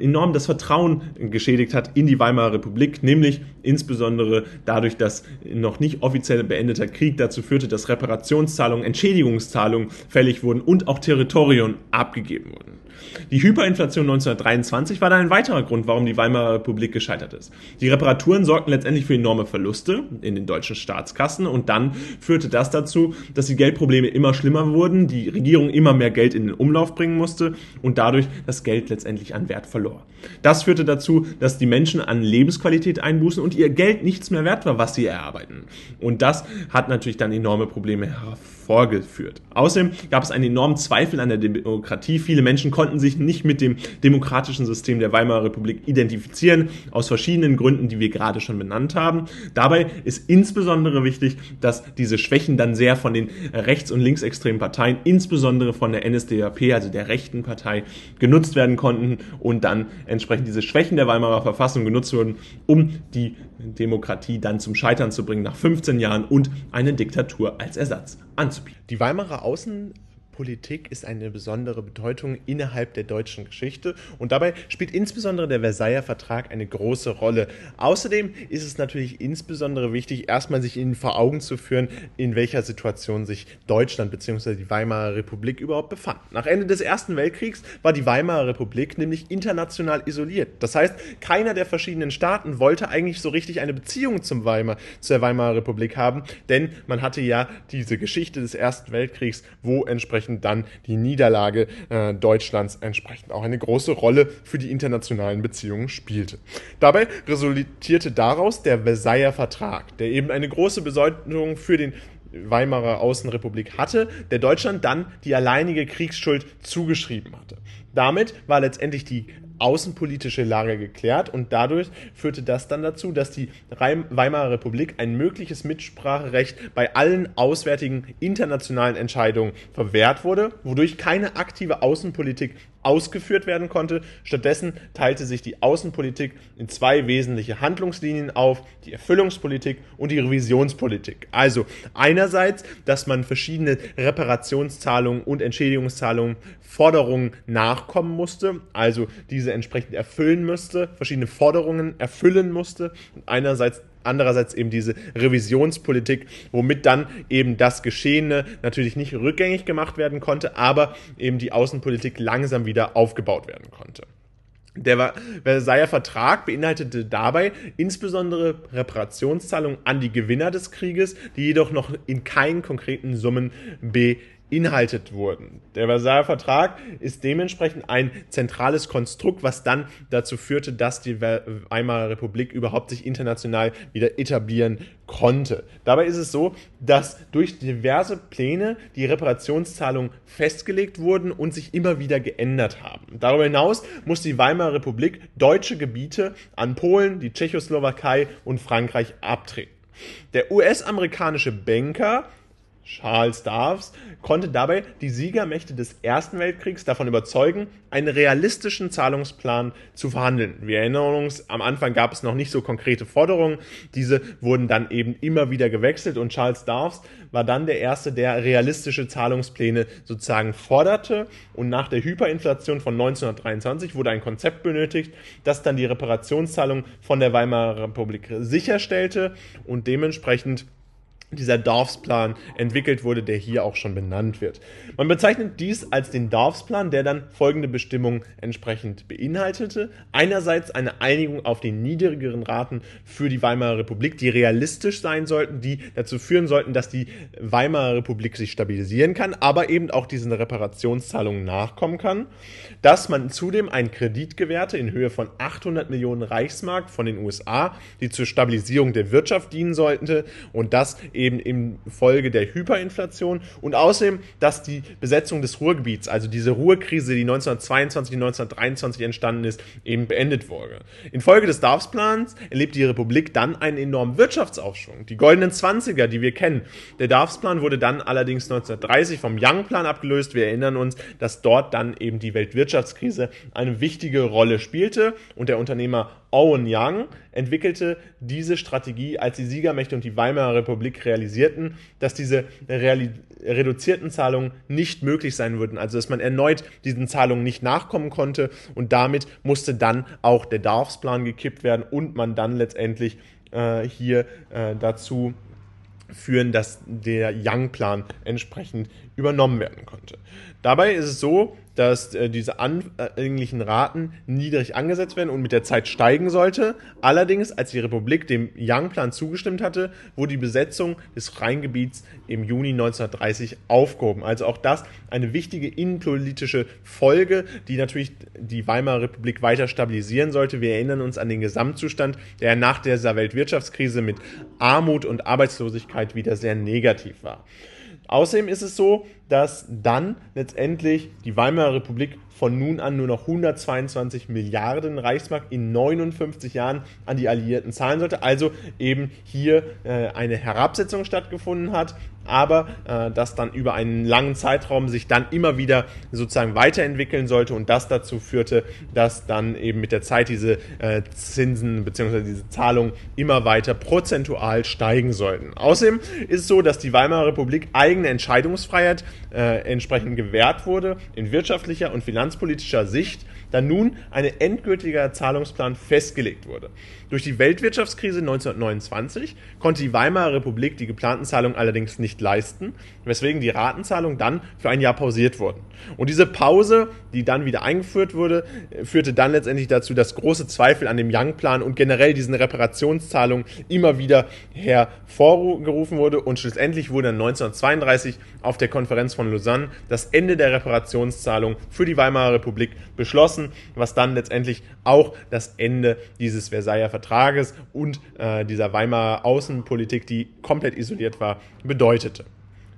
enorm das Vertrauen geschädigt hat in die Weimarer Republik, nämlich insbesondere dadurch, dass noch nicht offiziell beendeter Krieg dazu führte, dass Reparationszahlungen, Entschädigungszahlungen fällig wurden und auch Territorien abgegeben wurden. Die Hyperinflation 1923 war dann ein weiterer Grund, warum die Weimarer Republik gescheitert ist. Die Reparaturen sorgten letztendlich für enorme Verluste in den deutschen Staatskassen und dann führte das dazu, dass die Geldprobleme immer schlimmer wurden, die Regierung immer mehr Geld in den Umlauf bringen musste und dadurch das Geld letztendlich an Wert verlor. Das führte dazu, dass die Menschen an Lebensqualität einbußen und ihr Geld nichts mehr wert war, was sie erarbeiten. Und das hat natürlich dann enorme Probleme hervorgeführt. Außerdem gab es einen enormen Zweifel an der Demokratie. Viele Menschen konnten sich nicht mit dem demokratischen System der Weimarer Republik identifizieren, aus verschiedenen Gründen, die wir gerade schon benannt haben. Dabei ist insbesondere wichtig, dass diese Schwächen dann sehr von den rechts- und linksextremen Parteien, insbesondere von der NSDAP, also der rechten Partei, genutzt werden konnten und dann entsprechend diese Schwächen der Weimarer Verfassung genutzt wurden, um die Demokratie dann zum Scheitern zu bringen nach 15 Jahren und eine Diktatur als Ersatz anzubieten. Die Weimarer Außen Politik ist eine besondere Bedeutung innerhalb der deutschen Geschichte und dabei spielt insbesondere der Versailler Vertrag eine große Rolle. Außerdem ist es natürlich insbesondere wichtig, erstmal sich ihnen vor Augen zu führen, in welcher Situation sich Deutschland bzw. die Weimarer Republik überhaupt befand. Nach Ende des Ersten Weltkriegs war die Weimarer Republik nämlich international isoliert. Das heißt, keiner der verschiedenen Staaten wollte eigentlich so richtig eine Beziehung zum Weimar, zur Weimarer Republik haben, denn man hatte ja diese Geschichte des Ersten Weltkriegs, wo entsprechend entsprechend dann die Niederlage äh, Deutschlands entsprechend auch eine große Rolle für die internationalen Beziehungen spielte. Dabei resultierte daraus der Versailler Vertrag, der eben eine große Bedeutung für den Weimarer Außenrepublik hatte, der Deutschland dann die alleinige Kriegsschuld zugeschrieben hatte. Damit war letztendlich die außenpolitische Lage geklärt und dadurch führte das dann dazu, dass die Weimarer Republik ein mögliches Mitspracherecht bei allen auswärtigen internationalen Entscheidungen verwehrt wurde, wodurch keine aktive Außenpolitik ausgeführt werden konnte. Stattdessen teilte sich die Außenpolitik in zwei wesentliche Handlungslinien auf, die Erfüllungspolitik und die Revisionspolitik. Also einerseits, dass man verschiedene Reparationszahlungen und Entschädigungszahlungen, Forderungen nachkommen musste, also diese entsprechend erfüllen müsste, verschiedene Forderungen erfüllen musste und einerseits andererseits eben diese Revisionspolitik, womit dann eben das Geschehene natürlich nicht rückgängig gemacht werden konnte, aber eben die Außenpolitik langsam wieder aufgebaut werden konnte. Der Versailler Vertrag beinhaltete dabei insbesondere Reparationszahlungen an die Gewinner des Krieges, die jedoch noch in keinen konkreten Summen be beinhaltet wurden. Der Versailler Vertrag ist dementsprechend ein zentrales Konstrukt, was dann dazu führte, dass die Weimarer Republik überhaupt sich international wieder etablieren konnte. Dabei ist es so, dass durch diverse Pläne die Reparationszahlungen festgelegt wurden und sich immer wieder geändert haben. Darüber hinaus muss die Weimarer Republik deutsche Gebiete an Polen, die Tschechoslowakei und Frankreich abtreten. Der US-amerikanische Banker Charles Darves konnte dabei die Siegermächte des Ersten Weltkriegs davon überzeugen, einen realistischen Zahlungsplan zu verhandeln. Wir erinnern uns, am Anfang gab es noch nicht so konkrete Forderungen. Diese wurden dann eben immer wieder gewechselt und Charles Darves war dann der Erste, der realistische Zahlungspläne sozusagen forderte. Und nach der Hyperinflation von 1923 wurde ein Konzept benötigt, das dann die Reparationszahlung von der Weimarer Republik sicherstellte und dementsprechend dieser Dorfsplan entwickelt wurde, der hier auch schon benannt wird. Man bezeichnet dies als den Dorfsplan, der dann folgende Bestimmungen entsprechend beinhaltete. Einerseits eine Einigung auf den niedrigeren Raten für die Weimarer Republik, die realistisch sein sollten, die dazu führen sollten, dass die Weimarer Republik sich stabilisieren kann, aber eben auch diesen Reparationszahlungen nachkommen kann. Dass man zudem einen Kredit gewährte in Höhe von 800 Millionen Reichsmark von den USA, die zur Stabilisierung der Wirtschaft dienen sollten und das eben in Folge der Hyperinflation und außerdem, dass die Besetzung des Ruhrgebiets, also diese Ruhrkrise, die 1922, 1923 entstanden ist, eben beendet wurde. Infolge des Darfsplans erlebt die Republik dann einen enormen Wirtschaftsaufschwung. Die goldenen Zwanziger, die wir kennen. Der Darfsplan wurde dann allerdings 1930 vom Young-Plan abgelöst. Wir erinnern uns, dass dort dann eben die Weltwirtschaftskrise eine wichtige Rolle spielte und der Unternehmer Owen Young entwickelte diese Strategie, als die Siegermächte und die Weimarer Republik realisierten, dass diese reali reduzierten Zahlungen nicht möglich sein würden, also dass man erneut diesen Zahlungen nicht nachkommen konnte und damit musste dann auch der Darfsplan gekippt werden und man dann letztendlich äh, hier äh, dazu führen, dass der Young-Plan entsprechend übernommen werden konnte. Dabei ist es so, dass äh, diese anfänglichen Raten niedrig angesetzt werden und mit der Zeit steigen sollte. Allerdings, als die Republik dem Young-Plan zugestimmt hatte, wurde die Besetzung des Rheingebiets im Juni 1930 aufgehoben. Also auch das eine wichtige innenpolitische Folge, die natürlich die Weimarer Republik weiter stabilisieren sollte. Wir erinnern uns an den Gesamtzustand, der nach dieser Weltwirtschaftskrise mit Armut und Arbeitslosigkeit wieder sehr negativ war. Außerdem ist es so, dass dann letztendlich die Weimarer Republik von nun an nur noch 122 Milliarden Reichsmark in 59 Jahren an die Alliierten zahlen sollte. Also eben hier äh, eine Herabsetzung stattgefunden hat, aber äh, das dann über einen langen Zeitraum sich dann immer wieder sozusagen weiterentwickeln sollte und das dazu führte, dass dann eben mit der Zeit diese äh, Zinsen bzw. diese Zahlungen immer weiter prozentual steigen sollten. Außerdem ist es so, dass die Weimarer Republik eigene Entscheidungsfreiheit äh, entsprechend gewährt wurde in wirtschaftlicher und finanzpolitischer Sicht da nun ein endgültiger Zahlungsplan festgelegt wurde. Durch die Weltwirtschaftskrise 1929 konnte die Weimarer Republik die geplanten Zahlungen allerdings nicht leisten, weswegen die Ratenzahlungen dann für ein Jahr pausiert wurden. Und diese Pause, die dann wieder eingeführt wurde, führte dann letztendlich dazu, dass große Zweifel an dem Young-Plan und generell diesen Reparationszahlungen immer wieder hervorgerufen wurde und schlussendlich wurde 1932 auf der Konferenz von Lausanne das Ende der Reparationszahlung für die Weimarer Republik beschlossen, was dann letztendlich auch das Ende dieses Versailler Vertrages und äh, dieser Weimarer Außenpolitik, die komplett isoliert war, bedeutete.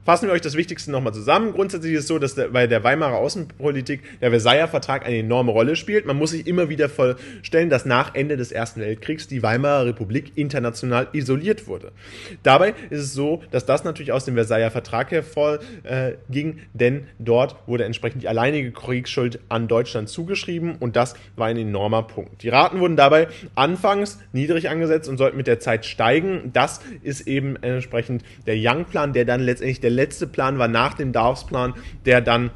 Fassen wir euch das Wichtigste nochmal zusammen. Grundsätzlich ist es so, dass der, bei der Weimarer Außenpolitik der Versailler Vertrag eine enorme Rolle spielt. Man muss sich immer wieder vorstellen, dass nach Ende des Ersten Weltkriegs die Weimarer Republik international isoliert wurde. Dabei ist es so, dass das natürlich aus dem Versailler Vertrag hervorging, äh, denn dort wurde entsprechend die alleinige Kriegsschuld an Deutschland zugeschrieben und das war ein enormer Punkt. Die Raten wurden dabei anfangs niedrig angesetzt und sollten mit der Zeit steigen. Das ist eben entsprechend der Young-Plan, der dann letztendlich der letzte Plan war nach dem Darfsplan, der dann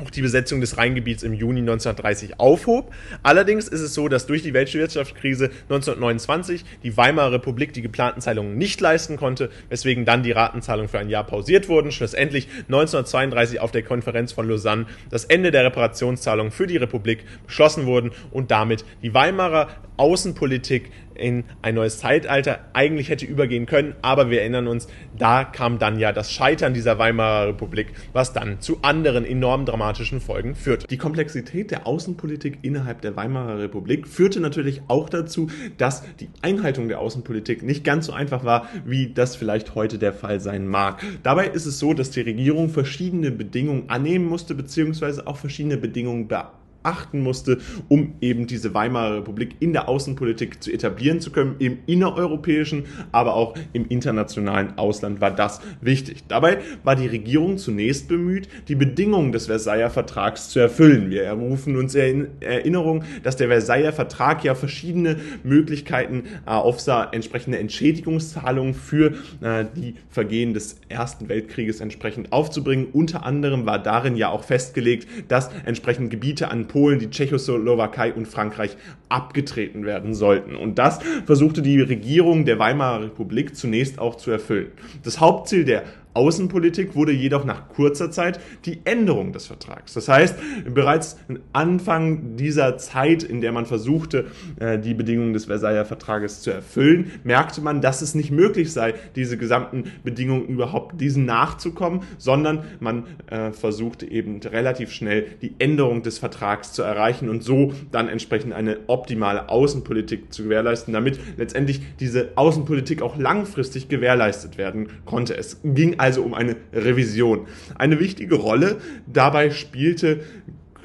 auch die Besetzung des Rheingebiets im Juni 1930 aufhob. Allerdings ist es so, dass durch die Weltwirtschaftskrise 1929 die Weimarer Republik die geplanten Zahlungen nicht leisten konnte, weswegen dann die Ratenzahlungen für ein Jahr pausiert wurden. Schlussendlich 1932 auf der Konferenz von Lausanne das Ende der Reparationszahlungen für die Republik beschlossen wurden und damit die Weimarer Außenpolitik in ein neues Zeitalter eigentlich hätte übergehen können, aber wir erinnern uns, da kam dann ja das Scheitern dieser Weimarer Republik, was dann zu anderen enorm dramatischen Folgen führte. Die Komplexität der Außenpolitik innerhalb der Weimarer Republik führte natürlich auch dazu, dass die Einhaltung der Außenpolitik nicht ganz so einfach war, wie das vielleicht heute der Fall sein mag. Dabei ist es so, dass die Regierung verschiedene Bedingungen annehmen musste, beziehungsweise auch verschiedene Bedingungen beachten achten musste, um eben diese Weimarer Republik in der Außenpolitik zu etablieren zu können, im innereuropäischen, aber auch im internationalen Ausland war das wichtig. Dabei war die Regierung zunächst bemüht, die Bedingungen des Versailler Vertrags zu erfüllen. Wir rufen uns in Erinnerung, dass der Versailler Vertrag ja verschiedene Möglichkeiten äh, aufsah, entsprechende Entschädigungszahlungen für äh, die Vergehen des Ersten Weltkrieges entsprechend aufzubringen. Unter anderem war darin ja auch festgelegt, dass entsprechend Gebiete an Polen, die Tschechoslowakei und Frankreich abgetreten werden sollten. Und das versuchte die Regierung der Weimarer Republik zunächst auch zu erfüllen. Das Hauptziel der Außenpolitik wurde jedoch nach kurzer Zeit die Änderung des Vertrags. Das heißt, bereits Anfang dieser Zeit, in der man versuchte, äh, die Bedingungen des Versailler Vertrages zu erfüllen, merkte man, dass es nicht möglich sei, diese gesamten Bedingungen überhaupt diesen nachzukommen, sondern man äh, versuchte eben relativ schnell die Änderung des Vertrags zu erreichen und so dann entsprechend eine optimale Außenpolitik zu gewährleisten, damit letztendlich diese Außenpolitik auch langfristig gewährleistet werden konnte. Es ging also also um eine Revision. Eine wichtige Rolle dabei spielte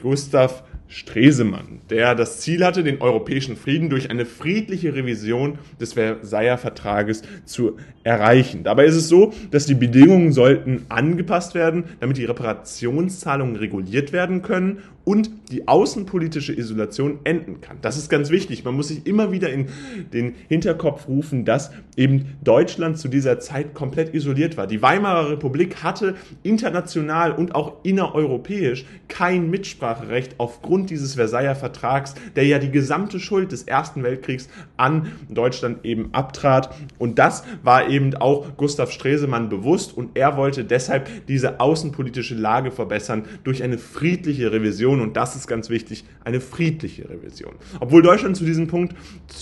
Gustav Stresemann, der das Ziel hatte, den europäischen Frieden durch eine friedliche Revision des Versailler Vertrages zu erreichen. Dabei ist es so, dass die Bedingungen sollten angepasst werden, damit die Reparationszahlungen reguliert werden können und die außenpolitische Isolation enden kann. Das ist ganz wichtig. Man muss sich immer wieder in den Hinterkopf rufen, dass eben Deutschland zu dieser Zeit komplett isoliert war. Die Weimarer Republik hatte international und auch innereuropäisch kein Mitspracherecht aufgrund dieses Versailler Vertrags, der ja die gesamte Schuld des Ersten Weltkriegs an Deutschland eben abtrat. Und das war eben auch Gustav Stresemann bewusst und er wollte deshalb diese außenpolitische Lage verbessern durch eine friedliche Revision Revision, und das ist ganz wichtig, eine friedliche Revision. Obwohl Deutschland zu diesem Punkt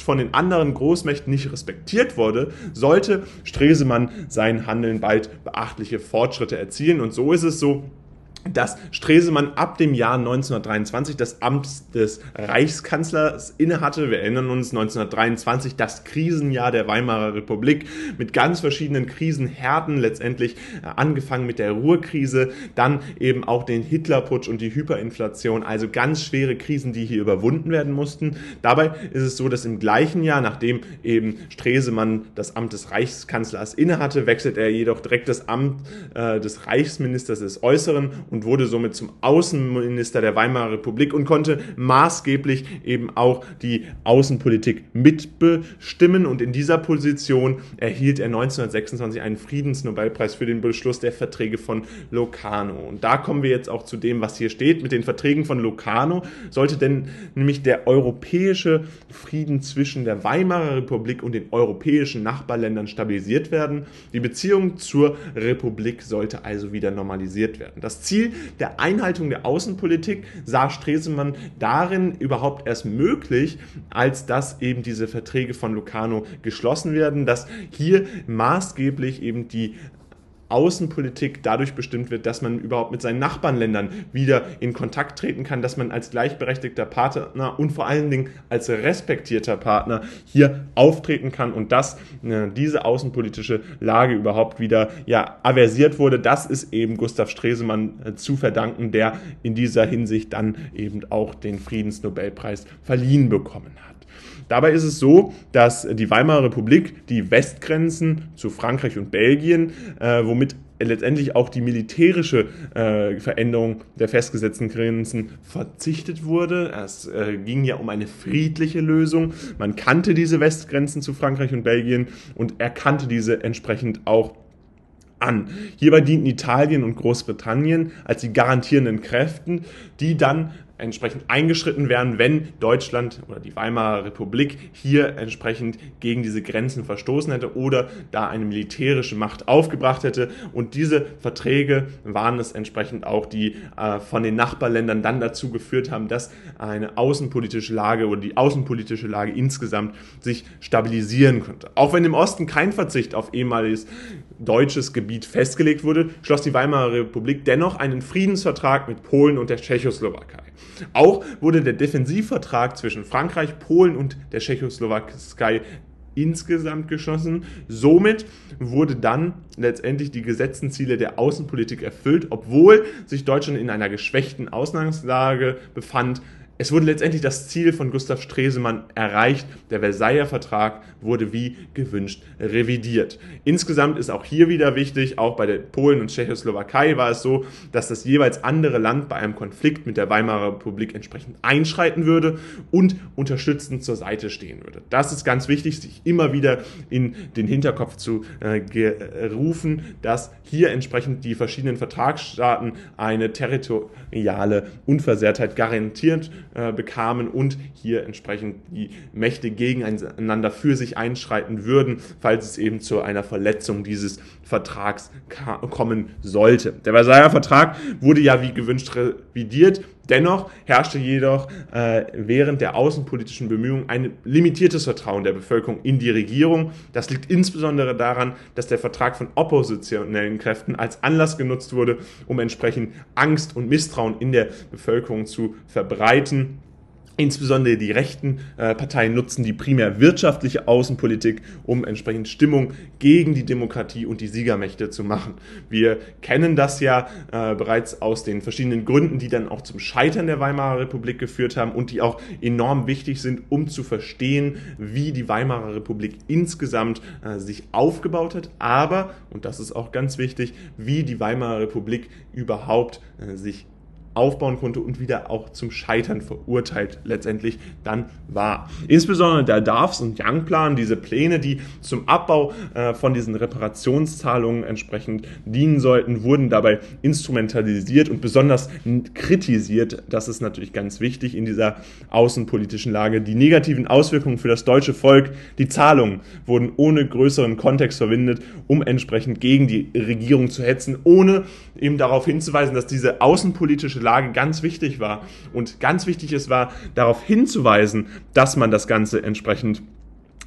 von den anderen Großmächten nicht respektiert wurde, sollte Stresemann sein Handeln bald beachtliche Fortschritte erzielen. Und so ist es so, dass Stresemann ab dem Jahr 1923 das Amt des Reichskanzlers innehatte. Wir erinnern uns 1923 das Krisenjahr der Weimarer Republik mit ganz verschiedenen Krisenherden, letztendlich äh, angefangen mit der Ruhrkrise, dann eben auch den Hitlerputsch und die Hyperinflation, also ganz schwere Krisen, die hier überwunden werden mussten. Dabei ist es so, dass im gleichen Jahr, nachdem eben Stresemann das Amt des Reichskanzlers innehatte, wechselt er jedoch direkt das Amt äh, des Reichsministers des Äußeren und wurde somit zum Außenminister der Weimarer Republik und konnte maßgeblich eben auch die Außenpolitik mitbestimmen. Und in dieser Position erhielt er 1926 einen Friedensnobelpreis für den Beschluss der Verträge von Locarno. Und da kommen wir jetzt auch zu dem, was hier steht. Mit den Verträgen von Locarno sollte denn nämlich der europäische Frieden zwischen der Weimarer Republik und den europäischen Nachbarländern stabilisiert werden. Die Beziehung zur Republik sollte also wieder normalisiert werden. Das Ziel der Einhaltung der Außenpolitik sah Stresemann darin überhaupt erst möglich, als dass eben diese Verträge von Locarno geschlossen werden, dass hier maßgeblich eben die Außenpolitik dadurch bestimmt wird, dass man überhaupt mit seinen Nachbarländern wieder in Kontakt treten kann, dass man als gleichberechtigter Partner und vor allen Dingen als respektierter Partner hier auftreten kann und dass äh, diese außenpolitische Lage überhaupt wieder ja aversiert wurde. Das ist eben Gustav Stresemann äh, zu verdanken, der in dieser Hinsicht dann eben auch den Friedensnobelpreis verliehen bekommen hat. Dabei ist es so, dass die Weimarer Republik die Westgrenzen zu Frankreich und Belgien, äh, womit letztendlich auch die militärische äh, Veränderung der festgesetzten Grenzen verzichtet wurde. Es äh, ging ja um eine friedliche Lösung. Man kannte diese Westgrenzen zu Frankreich und Belgien und erkannte diese entsprechend auch an. Hierbei dienten Italien und Großbritannien als die garantierenden Kräften, die dann entsprechend eingeschritten werden, wenn Deutschland oder die Weimarer Republik hier entsprechend gegen diese Grenzen verstoßen hätte oder da eine militärische Macht aufgebracht hätte. Und diese Verträge waren es entsprechend auch, die äh, von den Nachbarländern dann dazu geführt haben, dass eine außenpolitische Lage oder die außenpolitische Lage insgesamt sich stabilisieren konnte. Auch wenn im Osten kein Verzicht auf ehemaliges deutsches Gebiet festgelegt wurde, schloss die Weimarer Republik dennoch einen Friedensvertrag mit Polen und der Tschechoslowakei. Auch wurde der Defensivvertrag zwischen Frankreich, Polen und der Tschechoslowakei insgesamt geschlossen. Somit wurde dann letztendlich die gesetzten Ziele der Außenpolitik erfüllt, obwohl sich Deutschland in einer geschwächten Ausgangslage befand, es wurde letztendlich das Ziel von Gustav Stresemann erreicht. Der Versailler Vertrag wurde wie gewünscht revidiert. Insgesamt ist auch hier wieder wichtig, auch bei der Polen und Tschechoslowakei war es so, dass das jeweils andere Land bei einem Konflikt mit der Weimarer Republik entsprechend einschreiten würde und unterstützend zur Seite stehen würde. Das ist ganz wichtig, sich immer wieder in den Hinterkopf zu äh, rufen, dass hier entsprechend die verschiedenen Vertragsstaaten eine territoriale Unversehrtheit garantiert äh, bekamen und hier entsprechend die Mächte gegeneinander für sich einschreiten würden, falls es eben zu einer Verletzung dieses Vertrags kommen sollte. Der Versailler Vertrag wurde ja wie gewünscht revidiert. Dennoch herrschte jedoch äh, während der außenpolitischen Bemühungen ein limitiertes Vertrauen der Bevölkerung in die Regierung. Das liegt insbesondere daran, dass der Vertrag von oppositionellen Kräften als Anlass genutzt wurde, um entsprechend Angst und Misstrauen in der Bevölkerung zu verbreiten. Insbesondere die rechten äh, Parteien nutzen die primär wirtschaftliche Außenpolitik, um entsprechend Stimmung gegen die Demokratie und die Siegermächte zu machen. Wir kennen das ja äh, bereits aus den verschiedenen Gründen, die dann auch zum Scheitern der Weimarer Republik geführt haben und die auch enorm wichtig sind, um zu verstehen, wie die Weimarer Republik insgesamt äh, sich aufgebaut hat, aber, und das ist auch ganz wichtig, wie die Weimarer Republik überhaupt sich aufbauen konnte und wieder auch zum Scheitern verurteilt letztendlich dann war. Insbesondere der Darfs- und Young-Plan, diese Pläne, die zum Abbau äh, von diesen Reparationszahlungen entsprechend dienen sollten, wurden dabei instrumentalisiert und besonders kritisiert. Das ist natürlich ganz wichtig in dieser außenpolitischen Lage. Die negativen Auswirkungen für das deutsche Volk, die Zahlungen wurden ohne größeren Kontext verwendet, um entsprechend gegen die Regierung zu hetzen, ohne eben darauf hinzuweisen, dass diese außenpolitische Lage ganz wichtig war. Und ganz wichtig es war, darauf hinzuweisen, dass man das Ganze entsprechend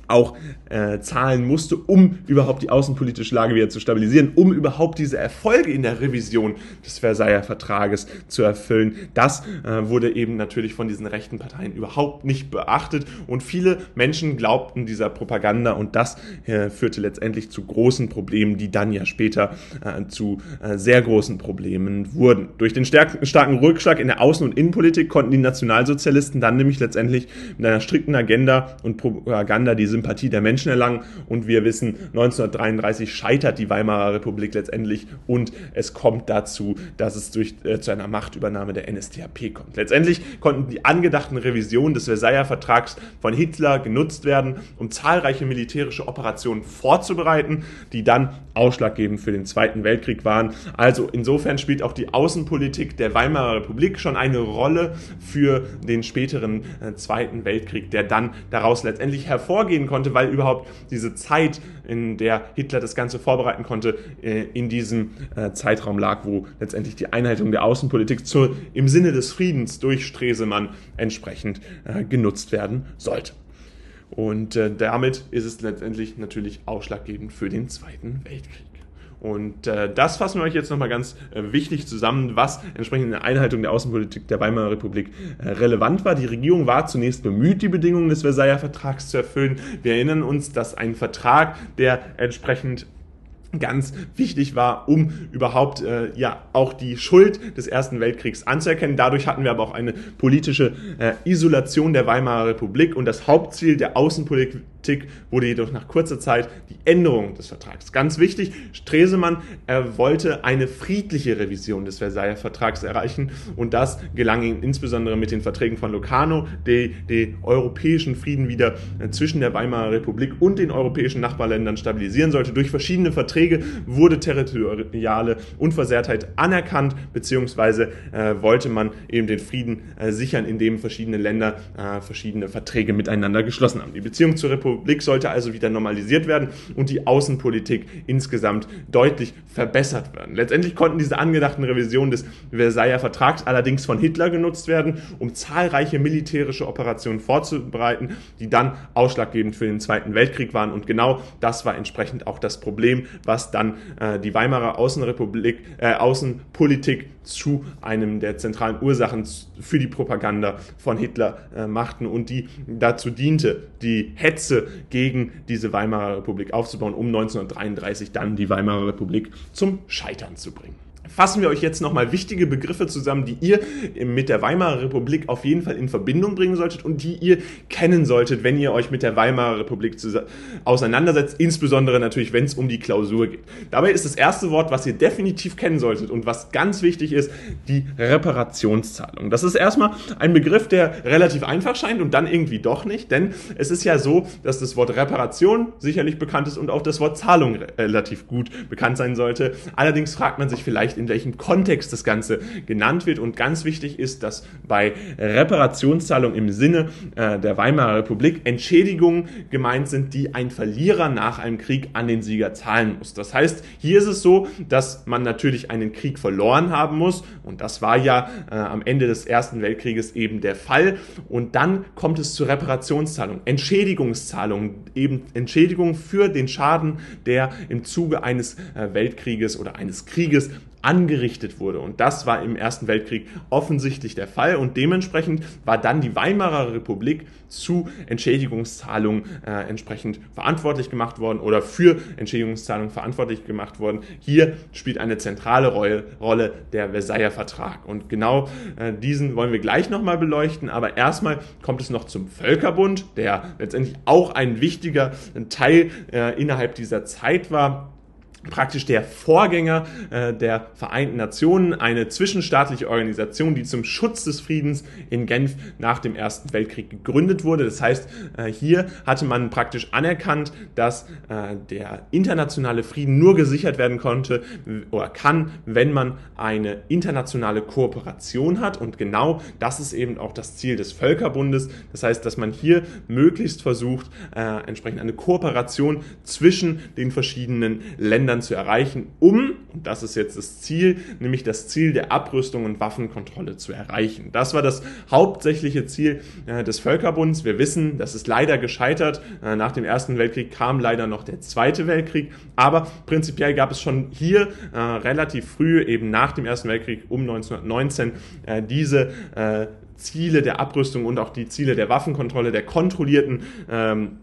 auch äh, zahlen musste, um überhaupt die außenpolitische Lage wieder zu stabilisieren, um überhaupt diese Erfolge in der Revision des Versailler Vertrages zu erfüllen. Das äh, wurde eben natürlich von diesen rechten Parteien überhaupt nicht beachtet und viele Menschen glaubten dieser Propaganda und das äh, führte letztendlich zu großen Problemen, die dann ja später äh, zu äh, sehr großen Problemen wurden. Durch den starken Rückschlag in der Außen- und Innenpolitik konnten die Nationalsozialisten dann nämlich letztendlich mit einer strikten Agenda und Propaganda diese Sympathie der Menschen erlangen. Und wir wissen, 1933 scheitert die Weimarer Republik letztendlich und es kommt dazu, dass es durch, äh, zu einer Machtübernahme der NSDAP kommt. Letztendlich konnten die angedachten Revisionen des Versailler Vertrags von Hitler genutzt werden, um zahlreiche militärische Operationen vorzubereiten, die dann ausschlaggebend für den Zweiten Weltkrieg waren. Also insofern spielt auch die Außenpolitik der Weimarer Republik schon eine Rolle für den späteren äh, Zweiten Weltkrieg, der dann daraus letztendlich hervorgehen konnte, weil überhaupt diese Zeit, in der Hitler das Ganze vorbereiten konnte, äh, in diesem äh, Zeitraum lag, wo letztendlich die Einhaltung der Außenpolitik zur, im Sinne des Friedens durch Stresemann entsprechend äh, genutzt werden sollte. Und damit ist es letztendlich natürlich ausschlaggebend für den Zweiten Weltkrieg. Und äh, das fassen wir euch jetzt nochmal ganz äh, wichtig zusammen, was entsprechend in der Einhaltung der Außenpolitik der Weimarer Republik äh, relevant war. Die Regierung war zunächst bemüht, die Bedingungen des Versailler Vertrags zu erfüllen. Wir erinnern uns, dass ein Vertrag, der entsprechend ganz wichtig war, um überhaupt äh, ja auch die Schuld des Ersten Weltkriegs anzuerkennen. Dadurch hatten wir aber auch eine politische äh, Isolation der Weimarer Republik und das Hauptziel der Außenpolitik Politik wurde jedoch nach kurzer Zeit die Änderung des Vertrags. Ganz wichtig, Stresemann er wollte eine friedliche Revision des Versailler Vertrags erreichen und das gelang ihm insbesondere mit den Verträgen von Locarno, die den europäischen Frieden wieder äh, zwischen der Weimarer Republik und den europäischen Nachbarländern stabilisieren sollte. Durch verschiedene Verträge wurde territoriale Unversehrtheit anerkannt, beziehungsweise äh, wollte man eben den Frieden äh, sichern, indem verschiedene Länder äh, verschiedene Verträge miteinander geschlossen haben. Die Beziehung zur Republik Republik sollte also wieder normalisiert werden und die Außenpolitik insgesamt deutlich verbessert werden. Letztendlich konnten diese angedachten Revisionen des Versailler Vertrags allerdings von Hitler genutzt werden, um zahlreiche militärische Operationen vorzubereiten, die dann ausschlaggebend für den Zweiten Weltkrieg waren. Und genau das war entsprechend auch das Problem, was dann äh, die Weimarer Außenrepublik, äh, Außenpolitik zu einem der zentralen Ursachen für die Propaganda von Hitler äh, machten und die dazu diente, die Hetze gegen diese Weimarer Republik aufzubauen, um 1933 dann die Weimarer Republik zum Scheitern zu bringen fassen wir euch jetzt nochmal wichtige Begriffe zusammen, die ihr mit der Weimarer Republik auf jeden Fall in Verbindung bringen solltet und die ihr kennen solltet, wenn ihr euch mit der Weimarer Republik auseinandersetzt, insbesondere natürlich, wenn es um die Klausur geht. Dabei ist das erste Wort, was ihr definitiv kennen solltet und was ganz wichtig ist, die Reparationszahlung. Das ist erstmal ein Begriff, der relativ einfach scheint und dann irgendwie doch nicht, denn es ist ja so, dass das Wort Reparation sicherlich bekannt ist und auch das Wort Zahlung relativ gut bekannt sein sollte. Allerdings fragt man sich vielleicht, in welchem Kontext das Ganze genannt wird. Und ganz wichtig ist, dass bei Reparationszahlung im Sinne äh, der Weimarer Republik Entschädigungen gemeint sind, die ein Verlierer nach einem Krieg an den Sieger zahlen muss. Das heißt, hier ist es so, dass man natürlich einen Krieg verloren haben muss. Und das war ja äh, am Ende des Ersten Weltkrieges eben der Fall. Und dann kommt es zur Reparationszahlung, Entschädigungszahlung, eben Entschädigung für den Schaden, der im Zuge eines äh, Weltkrieges oder eines Krieges angerichtet wurde. Und das war im Ersten Weltkrieg offensichtlich der Fall. Und dementsprechend war dann die Weimarer Republik zu Entschädigungszahlungen äh, entsprechend verantwortlich gemacht worden oder für Entschädigungszahlungen verantwortlich gemacht worden. Hier spielt eine zentrale Rolle, Rolle der Versailler Vertrag. Und genau äh, diesen wollen wir gleich nochmal beleuchten. Aber erstmal kommt es noch zum Völkerbund, der letztendlich auch ein wichtiger Teil äh, innerhalb dieser Zeit war praktisch der Vorgänger äh, der Vereinten Nationen, eine zwischenstaatliche Organisation, die zum Schutz des Friedens in Genf nach dem Ersten Weltkrieg gegründet wurde. Das heißt, äh, hier hatte man praktisch anerkannt, dass äh, der internationale Frieden nur gesichert werden konnte oder kann, wenn man eine internationale Kooperation hat. Und genau das ist eben auch das Ziel des Völkerbundes. Das heißt, dass man hier möglichst versucht, entsprechend eine Kooperation zwischen den verschiedenen Ländern Ländern zu erreichen, um, und das ist jetzt das Ziel, nämlich das Ziel der Abrüstung und Waffenkontrolle zu erreichen. Das war das hauptsächliche Ziel äh, des Völkerbunds. Wir wissen, das ist leider gescheitert. Äh, nach dem Ersten Weltkrieg kam leider noch der Zweite Weltkrieg, aber prinzipiell gab es schon hier äh, relativ früh, eben nach dem Ersten Weltkrieg um 1919, äh, diese Ziele der Abrüstung und auch die Ziele der Waffenkontrolle, der kontrollierten ähm,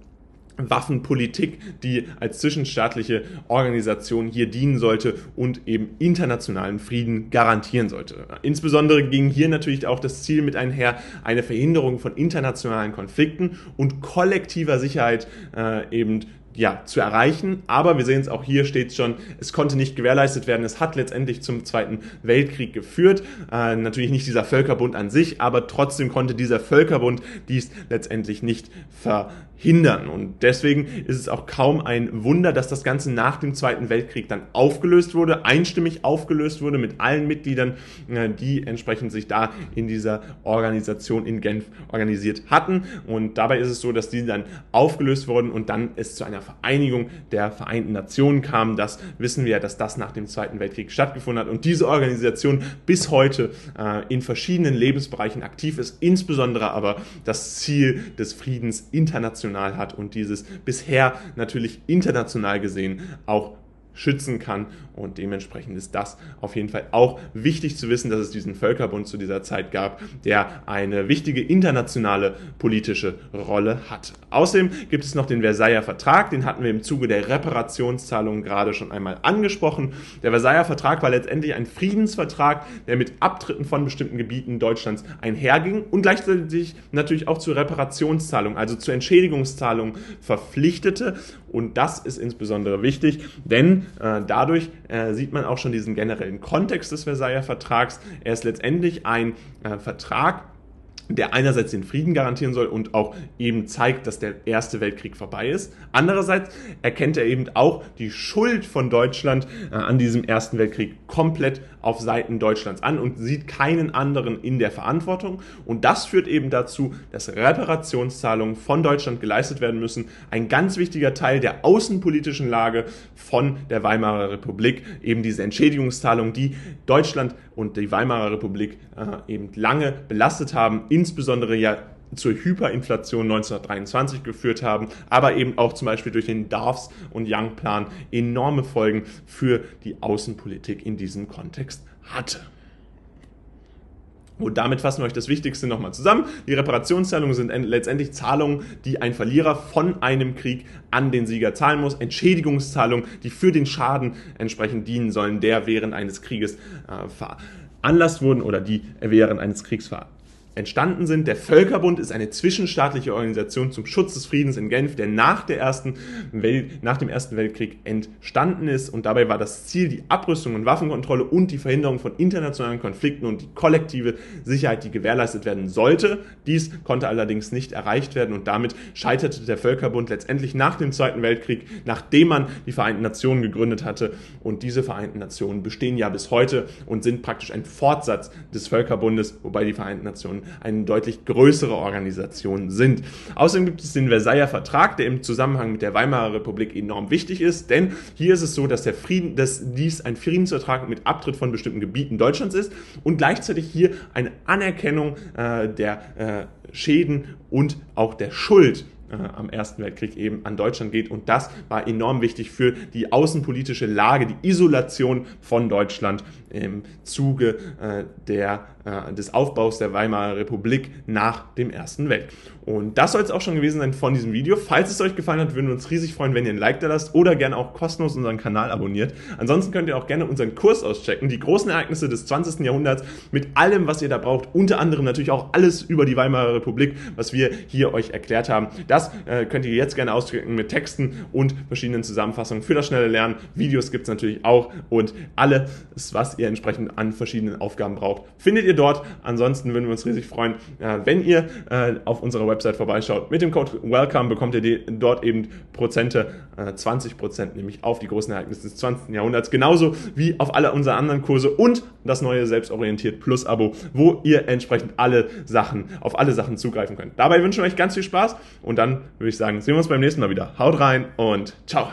Waffenpolitik, die als zwischenstaatliche Organisation hier dienen sollte und eben internationalen Frieden garantieren sollte. Insbesondere ging hier natürlich auch das Ziel mit einher, eine Verhinderung von internationalen Konflikten und kollektiver Sicherheit äh, eben ja, zu erreichen. Aber wir sehen es auch hier steht schon, es konnte nicht gewährleistet werden. Es hat letztendlich zum Zweiten Weltkrieg geführt. Äh, natürlich nicht dieser Völkerbund an sich, aber trotzdem konnte dieser Völkerbund dies letztendlich nicht verhindern. Und deswegen ist es auch kaum ein Wunder, dass das Ganze nach dem Zweiten Weltkrieg dann aufgelöst wurde, einstimmig aufgelöst wurde mit allen Mitgliedern, äh, die entsprechend sich da in dieser Organisation in Genf organisiert hatten. Und dabei ist es so, dass die dann aufgelöst wurden und dann es zu einer einer Vereinigung der Vereinten Nationen kam. Das wissen wir, dass das nach dem Zweiten Weltkrieg stattgefunden hat und diese Organisation bis heute äh, in verschiedenen Lebensbereichen aktiv ist, insbesondere aber das Ziel des Friedens international hat und dieses bisher natürlich international gesehen auch schützen kann. Und dementsprechend ist das auf jeden Fall auch wichtig zu wissen, dass es diesen Völkerbund zu dieser Zeit gab, der eine wichtige internationale politische Rolle hat. Außerdem gibt es noch den Versailler Vertrag, den hatten wir im Zuge der Reparationszahlungen gerade schon einmal angesprochen. Der Versailler Vertrag war letztendlich ein Friedensvertrag, der mit Abtritten von bestimmten Gebieten Deutschlands einherging und gleichzeitig natürlich auch zur Reparationszahlung, also zur Entschädigungszahlung verpflichtete. Und das ist insbesondere wichtig, denn äh, dadurch äh, sieht man auch schon diesen generellen Kontext des Versailler Vertrags. Er ist letztendlich ein äh, Vertrag, der einerseits den Frieden garantieren soll und auch eben zeigt, dass der Erste Weltkrieg vorbei ist. Andererseits erkennt er eben auch die Schuld von Deutschland äh, an diesem Ersten Weltkrieg komplett auf Seiten Deutschlands an und sieht keinen anderen in der Verantwortung. Und das führt eben dazu, dass Reparationszahlungen von Deutschland geleistet werden müssen. Ein ganz wichtiger Teil der außenpolitischen Lage von der Weimarer Republik, eben diese Entschädigungszahlungen, die Deutschland und die Weimarer Republik äh, eben lange belastet haben, insbesondere ja zur Hyperinflation 1923 geführt haben, aber eben auch zum Beispiel durch den Darfs- und Young-Plan enorme Folgen für die Außenpolitik in diesem Kontext hatte. Und damit fassen wir euch das Wichtigste nochmal zusammen. Die Reparationszahlungen sind letztendlich Zahlungen, die ein Verlierer von einem Krieg an den Sieger zahlen muss. Entschädigungszahlungen, die für den Schaden entsprechend dienen sollen, der während eines Krieges äh, veranlasst wurden oder die während eines Kriegs veranlasst entstanden sind. Der Völkerbund ist eine zwischenstaatliche Organisation zum Schutz des Friedens in Genf, der nach, der ersten Welt, nach dem Ersten Weltkrieg entstanden ist. Und dabei war das Ziel die Abrüstung und Waffenkontrolle und die Verhinderung von internationalen Konflikten und die kollektive Sicherheit, die gewährleistet werden sollte. Dies konnte allerdings nicht erreicht werden und damit scheiterte der Völkerbund letztendlich nach dem Zweiten Weltkrieg, nachdem man die Vereinten Nationen gegründet hatte. Und diese Vereinten Nationen bestehen ja bis heute und sind praktisch ein Fortsatz des Völkerbundes, wobei die Vereinten Nationen eine deutlich größere Organisation sind. Außerdem gibt es den Versailler Vertrag, der im Zusammenhang mit der Weimarer Republik enorm wichtig ist, denn hier ist es so, dass der Frieden, dass dies ein Friedensvertrag mit Abtritt von bestimmten Gebieten Deutschlands ist und gleichzeitig hier eine Anerkennung äh, der äh, Schäden und auch der Schuld äh, am Ersten Weltkrieg eben an Deutschland geht. Und das war enorm wichtig für die außenpolitische Lage, die Isolation von Deutschland im Zuge äh, der, äh, des Aufbaus der Weimarer Republik nach dem Ersten Weltkrieg. Und das soll es auch schon gewesen sein von diesem Video. Falls es euch gefallen hat, würden wir uns riesig freuen, wenn ihr ein Like da lasst oder gerne auch kostenlos unseren Kanal abonniert. Ansonsten könnt ihr auch gerne unseren Kurs auschecken, die großen Ereignisse des 20. Jahrhunderts mit allem, was ihr da braucht. Unter anderem natürlich auch alles über die Weimarer Republik, was wir hier euch erklärt haben. Das äh, könnt ihr jetzt gerne auschecken mit Texten und verschiedenen Zusammenfassungen für das schnelle Lernen. Videos gibt es natürlich auch und alles, was ihr entsprechend an verschiedenen Aufgaben braucht, findet ihr dort. Ansonsten würden wir uns riesig freuen, äh, wenn ihr äh, auf unserer Website vorbeischaut. Mit dem Code WELCOME bekommt ihr dort eben Prozente, 20 äh, Prozent nämlich auf die großen Ereignisse des 20. Jahrhunderts, genauso wie auf alle unsere anderen Kurse und das neue Selbstorientiert Plus Abo, wo ihr entsprechend alle Sachen, auf alle Sachen zugreifen könnt. Dabei wünschen wir euch ganz viel Spaß und dann würde ich sagen, sehen wir uns beim nächsten Mal wieder. Haut rein und ciao.